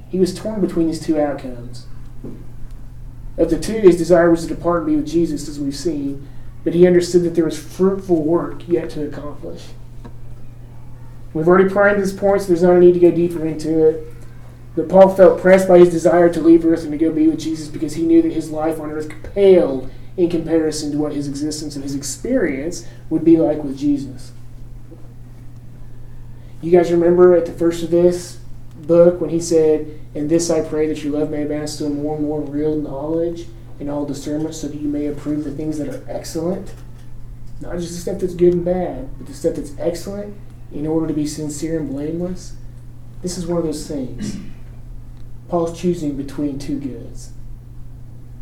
He was torn between these two outcomes. The two, his desire was to depart and be with Jesus, as we've seen, but he understood that there was fruitful work yet to accomplish. We've already primed this point, so there's no need to go deeper into it. But Paul felt pressed by his desire to leave earth and to go be with Jesus because he knew that his life on earth paled in comparison to what his existence and his experience would be like with Jesus. You guys remember at the first of this book when he said, In this I pray that your love may advance to a more and more real knowledge and all discernment so that you may approve the things that are excellent? Not just the stuff that's good and bad, but the stuff that's excellent in order to be sincere and blameless. This is one of those things. (clears throat) Paul's choosing between two goods.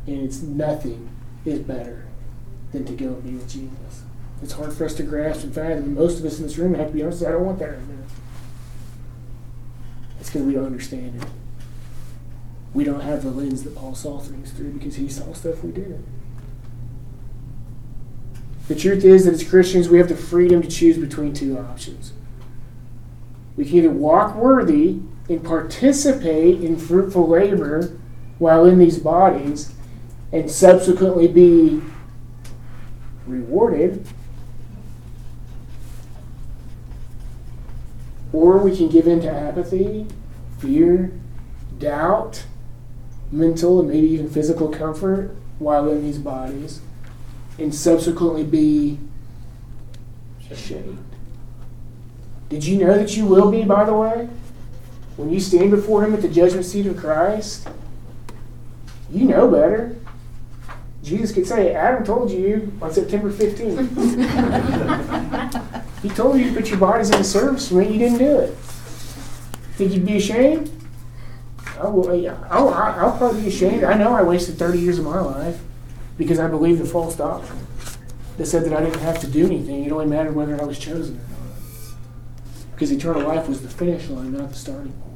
And it's nothing is better than to go and be with Jesus. It's hard for us to grasp and fathom. Most of us in this room have to be honest, I don't want that. It's because we don't understand it. We don't have the lens that Paul saw things through because he saw stuff we didn't. The truth is that as Christians, we have the freedom to choose between two options. We can either walk worthy and participate in fruitful labor while in these bodies and subsequently be rewarded. Or we can give in to apathy, fear, doubt, mental and maybe even physical comfort while in these bodies, and subsequently be ashamed. Did you know that you will be, by the way? When you stand before Him at the judgment seat of Christ, you know better. Jesus could say, Adam told you on September 15th. (laughs) he told you to put your bodies in the service me, you didn't do it. Think you'd be ashamed? I will, I'll, I'll probably be ashamed. I know I wasted 30 years of my life because I believed the false doctrine that said that I didn't have to do anything. It only mattered whether I was chosen or not. Because eternal life was the finish line, not the starting point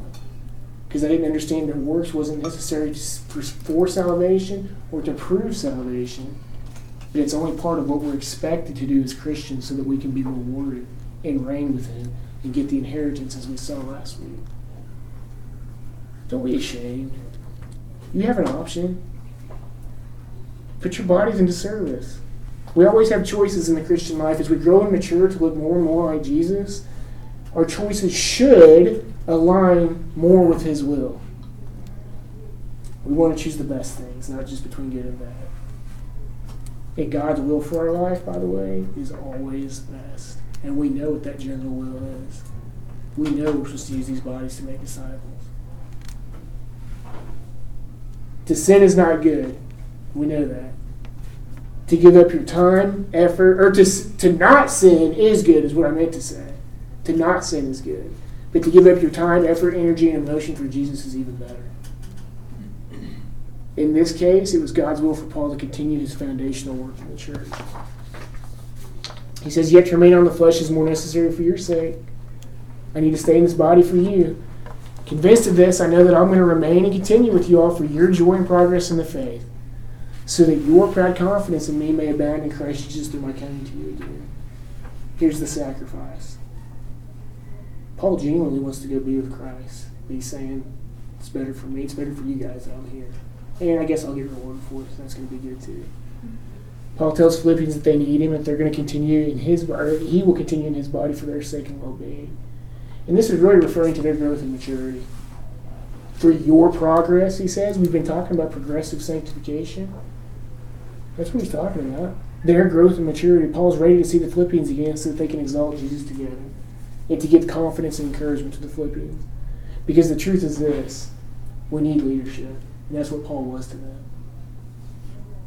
because I didn't understand that works wasn't necessary for salvation or to prove salvation, but it's only part of what we're expected to do as Christians so that we can be rewarded and reign with Him and get the inheritance as we saw last week. Don't be ashamed. You have an option. Put your bodies into service. We always have choices in the Christian life. As we grow and mature to look more and more like Jesus, our choices should align more with His will. We want to choose the best things, not just between good and bad. And God's will for our life, by the way, is always best. And we know what that general will is. We know we're supposed to use these bodies to make disciples. To sin is not good. We know that. To give up your time, effort, or to, to not sin is good, is what I meant to say. To not sin is good. But to give up your time, effort, energy, and emotion for Jesus is even better. In this case, it was God's will for Paul to continue his foundational work in the church. He says, Yet to remain on the flesh is more necessary for your sake. I need to stay in this body for you. Convinced of this, I know that I'm going to remain and continue with you all for your joy and progress in the faith, so that your proud confidence in me may abound in Christ Jesus through my coming to you again. Here's the sacrifice. Paul genuinely wants to go be with Christ. But he's saying, it's better for me, it's better for you guys I'm here. And I guess I'll get rewarded for it, so that's going to be good too. Paul tells Philippians that they need him, that they're going to continue in his, or he will continue in his body for their sake and well-being. And this is really referring to their growth and maturity. For your progress, he says, we've been talking about progressive sanctification. That's what he's talking about. Their growth and maturity. Paul's ready to see the Philippians again so that they can exalt Jesus together and to give confidence and encouragement to the Philippians. Because the truth is this we need leadership. And that's what Paul was to them.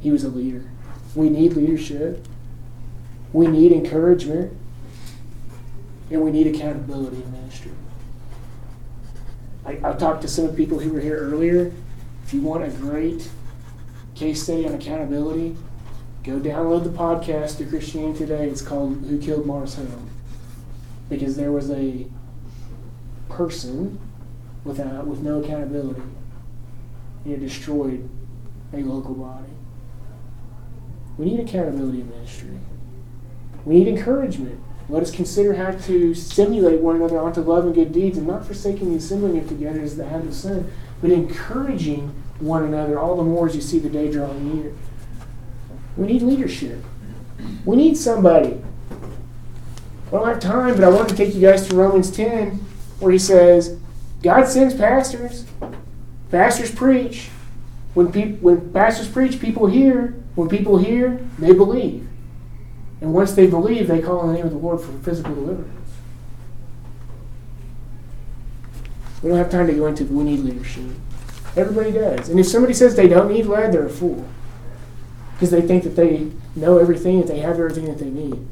He was a leader. We need leadership. We need encouragement. And we need accountability in ministry. I, I've talked to some people who were here earlier. If you want a great case study on accountability, go download the podcast to Christianity Today. It's called Who Killed Mars Hill because there was a person without with no accountability and it destroyed a local body. We need accountability in ministry. We need encouragement. Let us consider how to stimulate one another onto love and good deeds and not forsaking the assembling of together as the habit of sin, but encouraging one another all the more as you see the day drawing near. We need leadership. We need somebody. I don't have time, but I want to take you guys to Romans 10, where he says, God sends pastors. Pastors preach. When, peop- when pastors preach, people hear. When people hear, they believe. And once they believe, they call on the name of the Lord for physical deliverance. We don't have time to go into we need leadership. Everybody does. And if somebody says they don't need led, they're a fool. Because they think that they know everything, that they have everything that they need.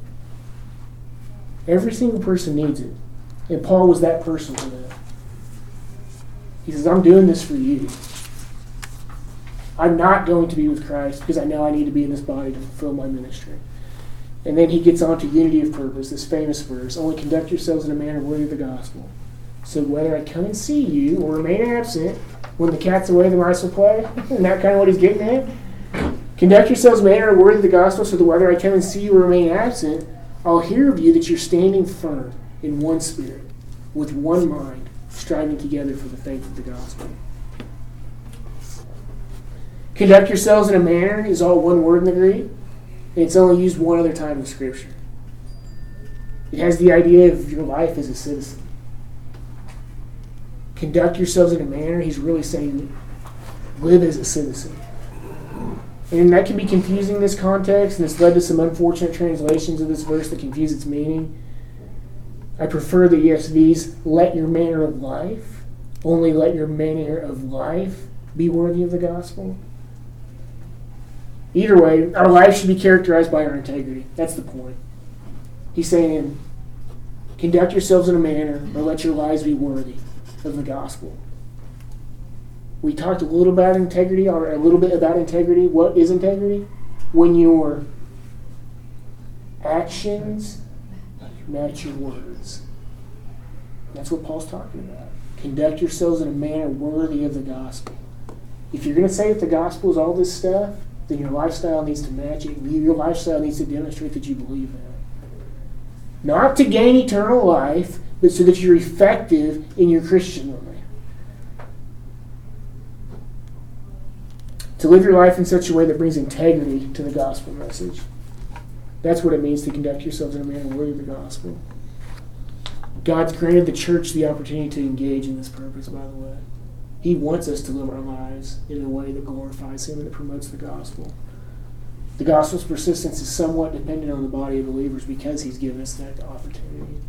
Every single person needs it. And Paul was that person for them. He says, I'm doing this for you. I'm not going to be with Christ because I know I need to be in this body to fulfill my ministry. And then he gets on to unity of purpose, this famous verse only conduct yourselves in a manner worthy of the gospel. So whether I come and see you or remain absent, when the cat's away, the mice will play. (laughs) Isn't that kind of what he's getting at? Conduct yourselves in a manner worthy of the gospel, so that whether I come and see you or remain absent, I'll hear of you that you're standing firm in one spirit, with one mind, striving together for the faith of the gospel. Conduct yourselves in a manner is all one word in the Greek. And it's only used one other time in Scripture. It has the idea of your life as a citizen. Conduct yourselves in a manner, he's really saying, live as a citizen. And that can be confusing in this context, and it's led to some unfortunate translations of this verse that confuse its meaning. I prefer the ESV's let your manner of life, only let your manner of life be worthy of the gospel. Either way, our life should be characterized by our integrity. That's the point. He's saying, conduct yourselves in a manner, or let your lives be worthy of the gospel. We talked a little about integrity, or a little bit about integrity. What is integrity? When your actions match your words. That's what Paul's talking about. Conduct yourselves in a manner worthy of the gospel. If you're going to say that the gospel is all this stuff, then your lifestyle needs to match it. Your lifestyle needs to demonstrate that you believe in it. Not to gain eternal life, but so that you're effective in your Christian life. To live your life in such a way that brings integrity to the gospel message. That's what it means to conduct yourselves in a manner worthy of the gospel. God's granted the church the opportunity to engage in this purpose, by the way. He wants us to live our lives in a way that glorifies Him and that promotes the gospel. The gospel's persistence is somewhat dependent on the body of believers because He's given us that opportunity.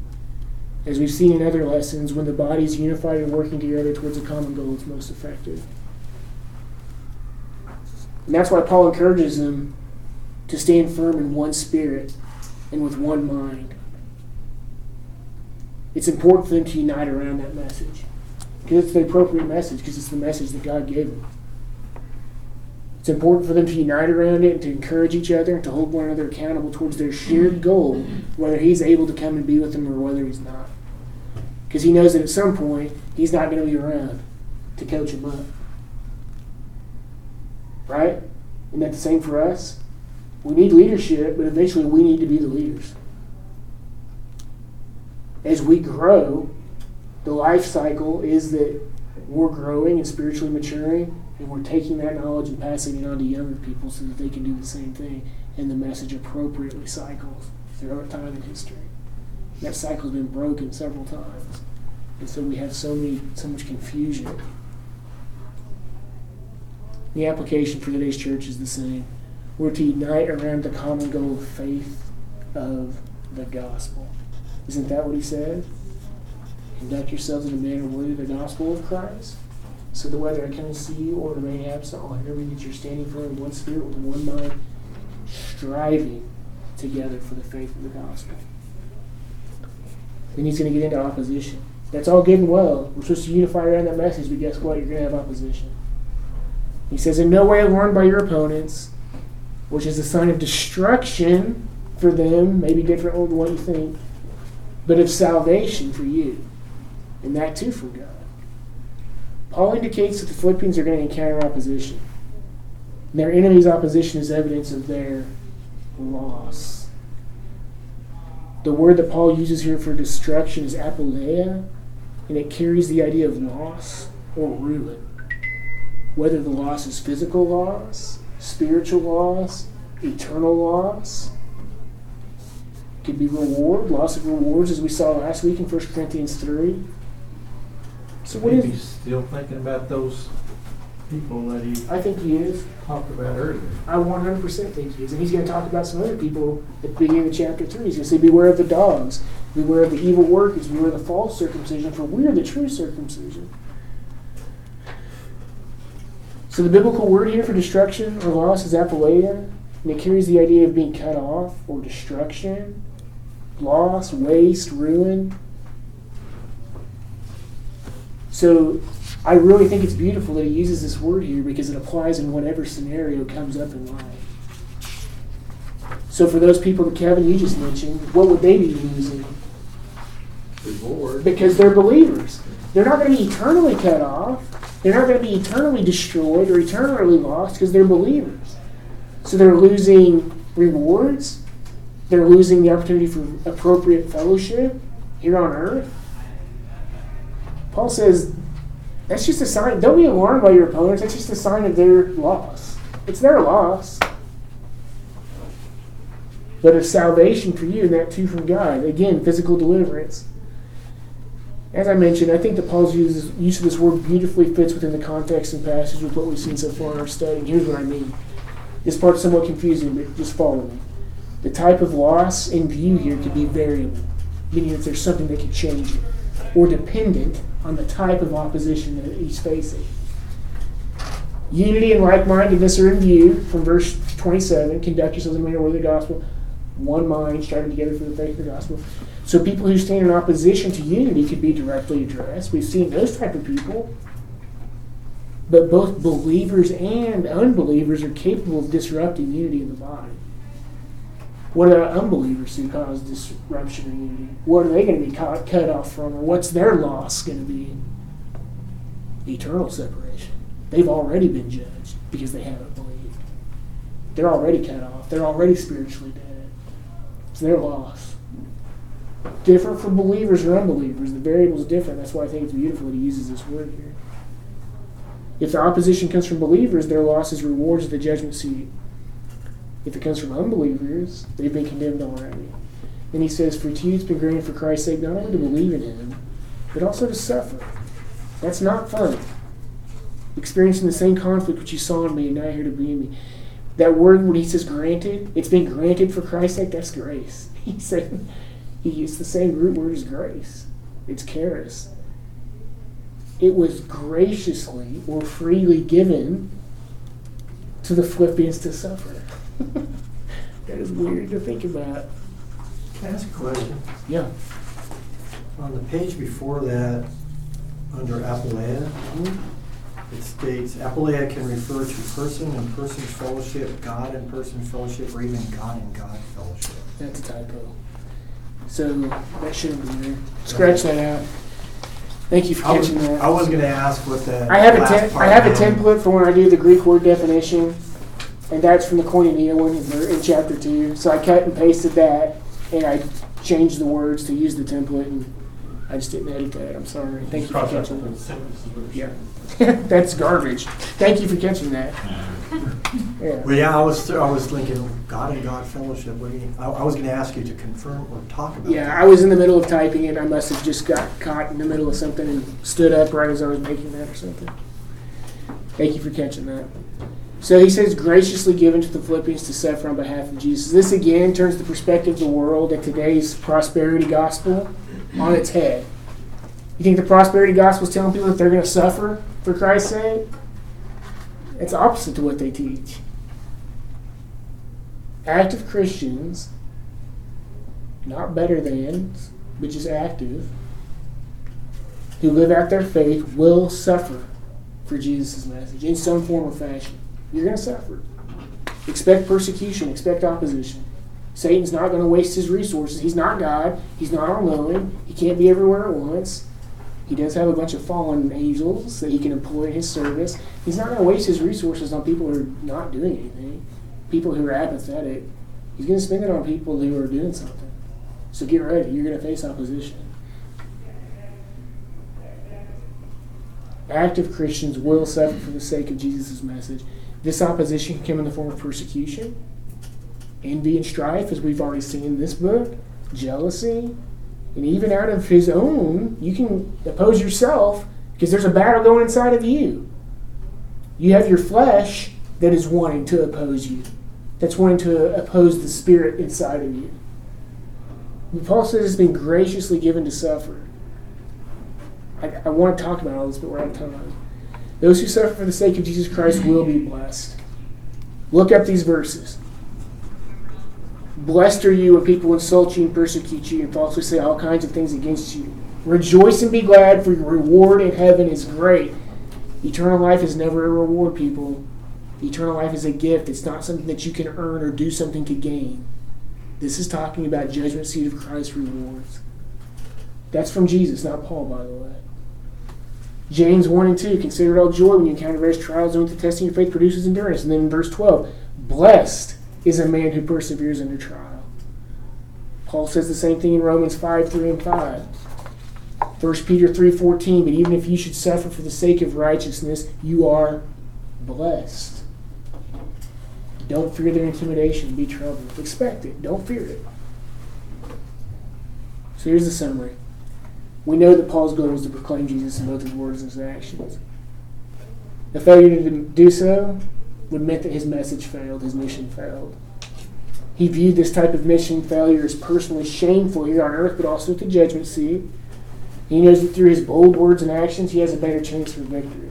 As we've seen in other lessons, when the body is unified and working together towards a common goal, it's most effective. And that's why Paul encourages them to stand firm in one spirit and with one mind. It's important for them to unite around that message because it's the appropriate message because it's the message that God gave them. It's important for them to unite around it and to encourage each other and to hold one another accountable towards their shared goal, whether He's able to come and be with them or whether He's not. Because He knows that at some point He's not going to be around to coach them up. Right? Isn't that the same for us? We need leadership, but eventually we need to be the leaders. As we grow, the life cycle is that we're growing and spiritually maturing, and we're taking that knowledge and passing it on to younger people so that they can do the same thing, and the message appropriately cycles throughout time in history. That cycle's been broken several times, and so we have so many, so much confusion. The application for today's church is the same. We're to unite around the common goal of faith of the gospel. Isn't that what he said? Conduct yourselves in a manner worthy of the gospel of Christ, so that whether I come and see you or remain absent, I'll hear that you're standing firm in one spirit with one mind, striving together for the faith of the gospel. Then he's going to get into opposition. That's all good and well. We're supposed to unify around that message, but guess what? You're going to have opposition. He says, In no way warned by your opponents, which is a sign of destruction for them, maybe different than what you think. but of salvation for you, and that too from God. Paul indicates that the Philippians are going to encounter opposition. And their enemy's opposition is evidence of their loss. The word that Paul uses here for destruction is apoleia, and it carries the idea of loss or ruin. Whether the loss is physical loss, spiritual loss, eternal loss, it could be reward, loss of rewards, as we saw last week in 1 Corinthians 3. So what Maybe is still thinking about those people that he I think he is. talked about earlier. I 100% think he is. And he's going to talk about some other people at the beginning of chapter 3. He's going to say, Beware of the dogs, beware of the evil workers, beware of the false circumcision, for we are the true circumcision. So the biblical word here for destruction or loss is apoleia, and it carries the idea of being cut off or destruction, loss, waste, ruin. So I really think it's beautiful that he uses this word here because it applies in whatever scenario comes up in life. So for those people that Kevin you just mentioned, what would they be losing? Because they're believers. They're not going to be eternally cut off. They're not going to be eternally destroyed or eternally lost because they're believers. So they're losing rewards. They're losing the opportunity for appropriate fellowship here on earth. Paul says that's just a sign. Don't be alarmed by your opponents. That's just a sign of their loss. It's their loss. But of salvation for you, and that too from God. Again, physical deliverance. As I mentioned, I think that Paul's use, use of this word beautifully fits within the context and passage with what we've seen so far in our study. And here's what I mean. This part's somewhat confusing, but just follow me. The type of loss in view here could be variable, meaning that there's something that could change it, or dependent on the type of opposition that he's facing. Unity and like-mindedness are in view from verse 27. Conduct yourselves in a manner worthy of the gospel. One mind, striving together for the faith of the gospel. So people who stand in opposition to unity could be directly addressed. We've seen those type of people. But both believers and unbelievers are capable of disrupting unity in the body. What are unbelievers who cause disruption in unity? What are they going to be cut, cut off from, or what's their loss going to be? Eternal separation. They've already been judged because they haven't believed. They're already cut off. They're already spiritually dead. It's their loss. Different for believers or unbelievers. The variable is different. That's why I think it's beautiful that he uses this word here. If the opposition comes from believers, their loss is rewards at the judgment seat. If it comes from unbelievers, they've been condemned already. Then he says, For to you it's been granted for Christ's sake not only to believe in him, but also to suffer. That's not fun. Experiencing the same conflict which you saw in me and now here to be in me. That word when he says granted, it's been granted for Christ's sake, that's grace. (laughs) He said used the same root word as grace. It's charis. It was graciously or freely given to the Philippians to suffer. (laughs) that is weird to think about. Can I ask a question? Yeah. On the page before that, under Apoleia, mm-hmm. it states Apoleia can refer to person and person fellowship, God and person fellowship, or even God and God fellowship. That's a typo. So that shouldn't be there. Scratch that out. Thank you for I was, catching that. I was going to ask what that. I have a last tem- I part have a meant. template for when I do the Greek word definition, and that's from the Koinonia one in, ver- in chapter two. So I cut and pasted that, and I changed the words to use the template, and I just didn't edit that. I'm sorry. Thank you for catching that. Yeah, (laughs) that's garbage. Thank you for catching that. Yeah. Well, yeah, I was I was thinking God and God fellowship. What do you, I, I was going to ask you to confirm or talk about. Yeah, that. I was in the middle of typing it. I must have just got caught in the middle of something and stood up right as I was making that or something. Thank you for catching that. So he says, graciously given to the Philippians to suffer on behalf of Jesus. This again turns the perspective of the world at today's prosperity gospel on its head. You think the prosperity gospel is telling people that they're going to suffer for Christ's sake? It's opposite to what they teach. Active Christians not better than, but just active, who live out their faith will suffer for Jesus' message in some form or fashion. You're going to suffer. Expect persecution, expect opposition. Satan's not going to waste his resources. He's not God. He's not all knowing. He can't be everywhere at once. He does have a bunch of fallen angels that he can employ in his service. He's not going to waste his resources on people who are not doing anything, people who are apathetic. He's going to spend it on people who are doing something. So get ready. You're going to face opposition. Active Christians will suffer for the sake of Jesus' message. This opposition can come in the form of persecution, envy, and strife, as we've already seen in this book, jealousy, and even out of his own, you can oppose yourself because there's a battle going inside of you. You have your flesh that is wanting to oppose you, that's wanting to oppose the spirit inside of you. Paul says it's been graciously given to suffer. I, I want to talk about all this, but we're out of time. Those who suffer for the sake of Jesus Christ will be blessed. Look up these verses. Blessed are you when people insult you and persecute you and falsely say all kinds of things against you. Rejoice and be glad, for your reward in heaven is great. Eternal life is never a reward, people. Eternal life is a gift. It's not something that you can earn or do something to gain. This is talking about judgment seat of Christ rewards. That's from Jesus, not Paul, by the way. James 1 and 2, consider it all joy when you encounter various trials, knowing the testing your faith produces endurance. And then in verse 12, blessed is a man who perseveres under trial. Paul says the same thing in Romans 5, 3 and 5. 1 Peter 3:14, but even if you should suffer for the sake of righteousness, you are blessed. Don't fear their intimidation, be troubled. Expect it, don't fear it. So here's the summary. We know that Paul's goal was to proclaim Jesus in both his words and his actions. The failure to do so would mean that his message failed, his mission failed. He viewed this type of mission failure as personally shameful here on earth, but also at the judgment seat. He knows that through his bold words and actions, he has a better chance for victory.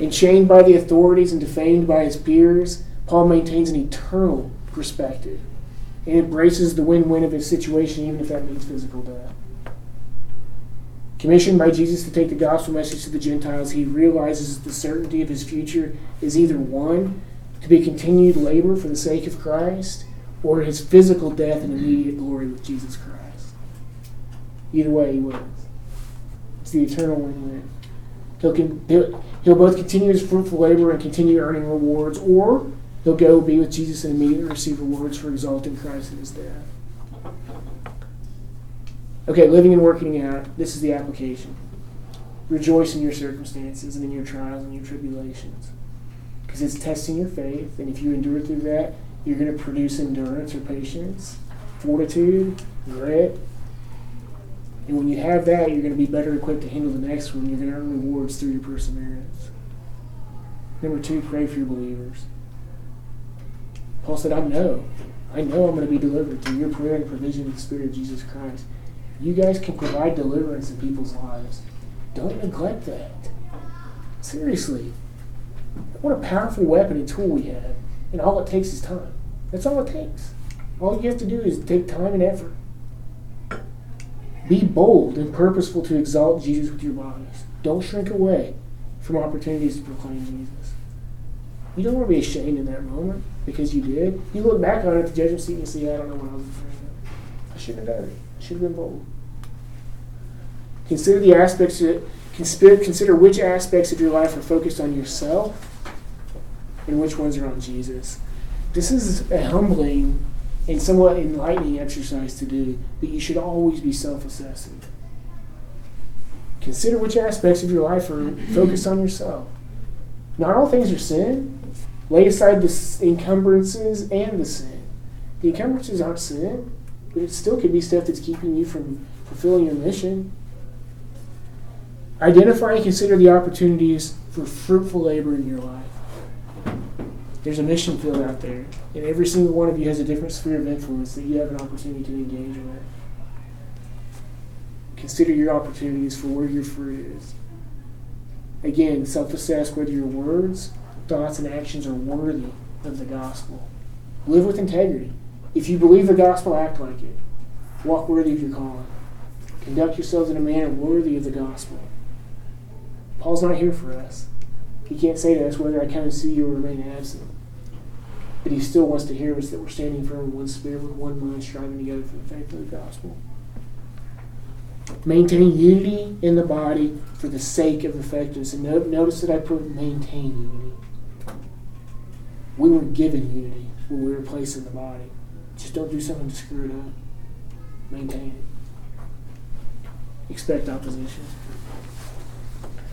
Enchained by the authorities and defamed by his peers, Paul maintains an eternal perspective and embraces the win win of his situation, even if that means physical death. Commissioned by Jesus to take the gospel message to the Gentiles, he realizes the certainty of his future is either one, to be continued labor for the sake of Christ, or his physical death and immediate glory with Jesus Christ. Either way, he wins. It's the eternal win win. He'll, he'll, he'll both continue his fruitful labor and continue earning rewards, or he'll go be with Jesus and immediately receive rewards for exalting Christ in his death. Okay, living and working out. This is the application. Rejoice in your circumstances and in your trials and your tribulations. Because it's testing your faith, and if you endure through that, you're going to produce endurance or patience, fortitude, grit. And when you have that, you're going to be better equipped to handle the next one. You're going to earn rewards through your perseverance. Number two, pray for your believers. Paul said, I know. I know I'm going to be delivered through your prayer and provision of the Spirit of Jesus Christ. You guys can provide deliverance in people's lives. Don't neglect that. Seriously. What a powerful weapon and tool we have. And all it takes is time. That's all it takes. All you have to do is take time and effort. Be bold and purposeful to exalt Jesus with your bodies. Don't shrink away from opportunities to proclaim Jesus. You don't want to be ashamed in that moment because you did. You look back on it at the judgment seat and see, I don't know what I was afraid of. I shouldn't have done it. I should have been bold. Consider the aspects of, consider which aspects of your life are focused on yourself and which ones are on Jesus. This is a humbling and somewhat enlightening exercise to do, but you should always be self assessing. Consider which aspects of your life are focused on yourself. Not all things are sin. Lay aside the encumbrances and the sin. The encumbrances aren't sin, but it still could be stuff that's keeping you from fulfilling your mission. Identify and consider the opportunities for fruitful labor in your life. There's a mission field out there, and every single one of you has a different sphere of influence that you have an opportunity to engage with. Consider your opportunities for where your fruit is. Again, self assess whether your words, thoughts, and actions are worthy of the gospel. Live with integrity. If you believe the gospel, act like it. Walk worthy of your calling. Conduct yourselves in a manner worthy of the gospel. Paul's not here for us. He can't say to us whether I come and see you or remain absent. but he still wants to hear us that we're standing firm in one spirit with one mind, striving together for the faith of the gospel. Maintain unity in the body for the sake of effectiveness. And no, notice that I put maintain unity. We were given unity when we were placed in the body. Just don't do something to screw it up. Maintain it. Expect opposition.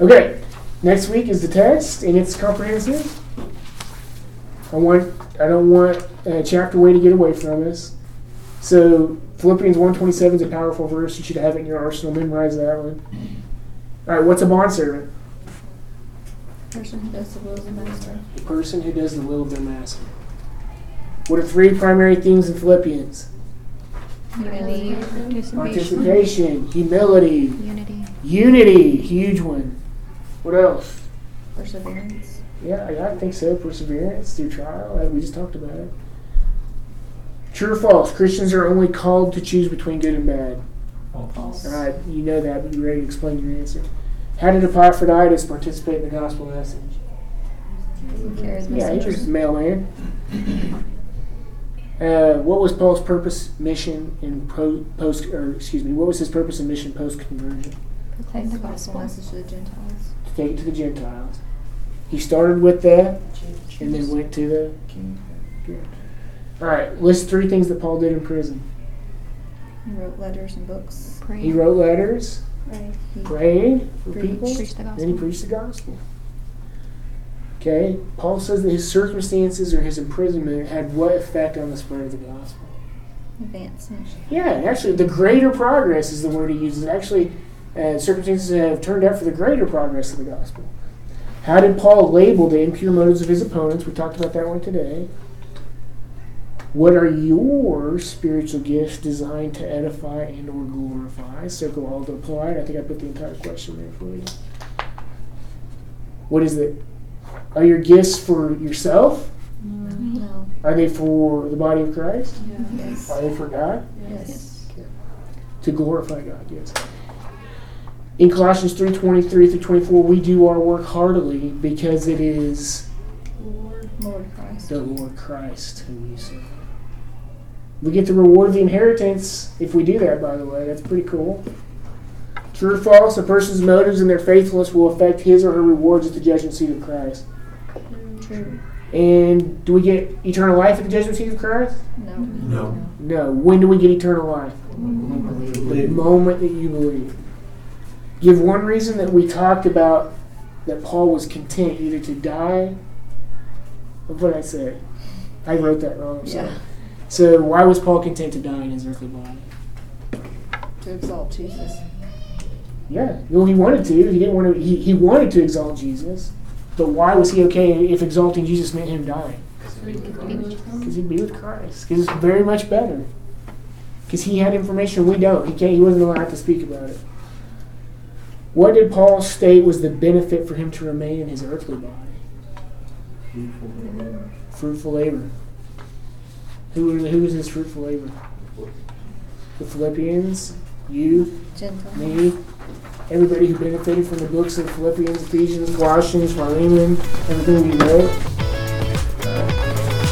Okay, next week is the test, and it's comprehensive. I want I don't want uh, chapter way to get away from us. So Philippians 127 is a powerful verse. You should have it in your arsenal. Memorize that one. All right, what's a bondservant? A person who does the will of the master. A person who does the will of their master. What are three primary themes in Philippians? Unity, participation, Participation, humility, unity, unity, huge one. What else? perseverance. Yeah, yeah, I think so. Perseverance through trial. uh, We just talked about it. True or false? Christians are only called to choose between good and bad. False. All right, you know that, but you ready to explain your answer? How did Epaphroditus participate in the gospel message? Carries Yeah, he was mailman. Uh, what was Paul's purpose, mission, in po- post, or excuse me, what was his purpose and mission post conversion? Proclaim the gospel message to the Gentiles. To take it to the Gentiles. He started with that, and then went to the. All right, list three things that Paul did in prison. He wrote letters and books. Prayed. He wrote letters, He prayed for preached- people, preached the then he preached the gospel. Okay, Paul says that his circumstances or his imprisonment had what effect on the spread of the gospel? Advancement. Yeah, actually, the greater progress is the word he uses. Actually, uh, circumstances have turned out for the greater progress of the gospel. How did Paul label the impure motives of his opponents? We talked about that one today. What are your spiritual gifts designed to edify and or glorify? Circle all to apply. I think I put the entire question there for you. What is it? Are your gifts for yourself? No. Are they for the body of Christ? Yes. Are they for God? Yes. to glorify God. Yes. In Colossians three twenty three through twenty four, we do our work heartily because it is Lord Christ. the Lord Christ whom you serve. We get the reward of the inheritance if we do that. By the way, that's pretty cool. True or false? A person's motives and their faithfulness will affect his or her rewards at the judgment seat of Christ. True. And do we get eternal life at the judgment seat of Christ? No. No. No. When do we get eternal life? the moment that you believe. Give one reason that we talked about that Paul was content either to die. What did I say? I wrote that wrong. I'm. Yeah. So why was Paul content to die in his earthly body? To exalt Jesus. Yeah, well, he wanted to. He didn't want to. He, he wanted to exalt Jesus, but why was he okay if exalting Jesus meant him dying? Because he'd be with Christ. Because it's very much better. Because he had information we don't. He can't. He wasn't allowed to speak about it. What did Paul state was the benefit for him to remain in his earthly body? Fruitful labor. Who were- who was his fruitful labor? The Philippians, you, Gentle. me, everybody who benefited from the books of Philippians, Ephesians, Colossians, Philemon, everything we wrote.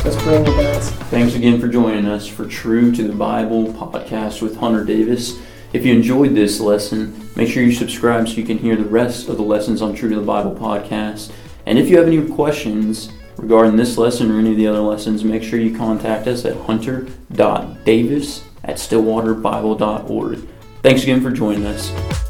Let's pray in advance. Thanks again for joining us for True to the Bible podcast with Hunter Davis. If you enjoyed this lesson, make sure you subscribe so you can hear the rest of the lessons on True to the Bible podcast. And if you have any questions regarding this lesson or any of the other lessons, make sure you contact us at hunter.davis at stillwaterbible.org. Thanks again for joining us.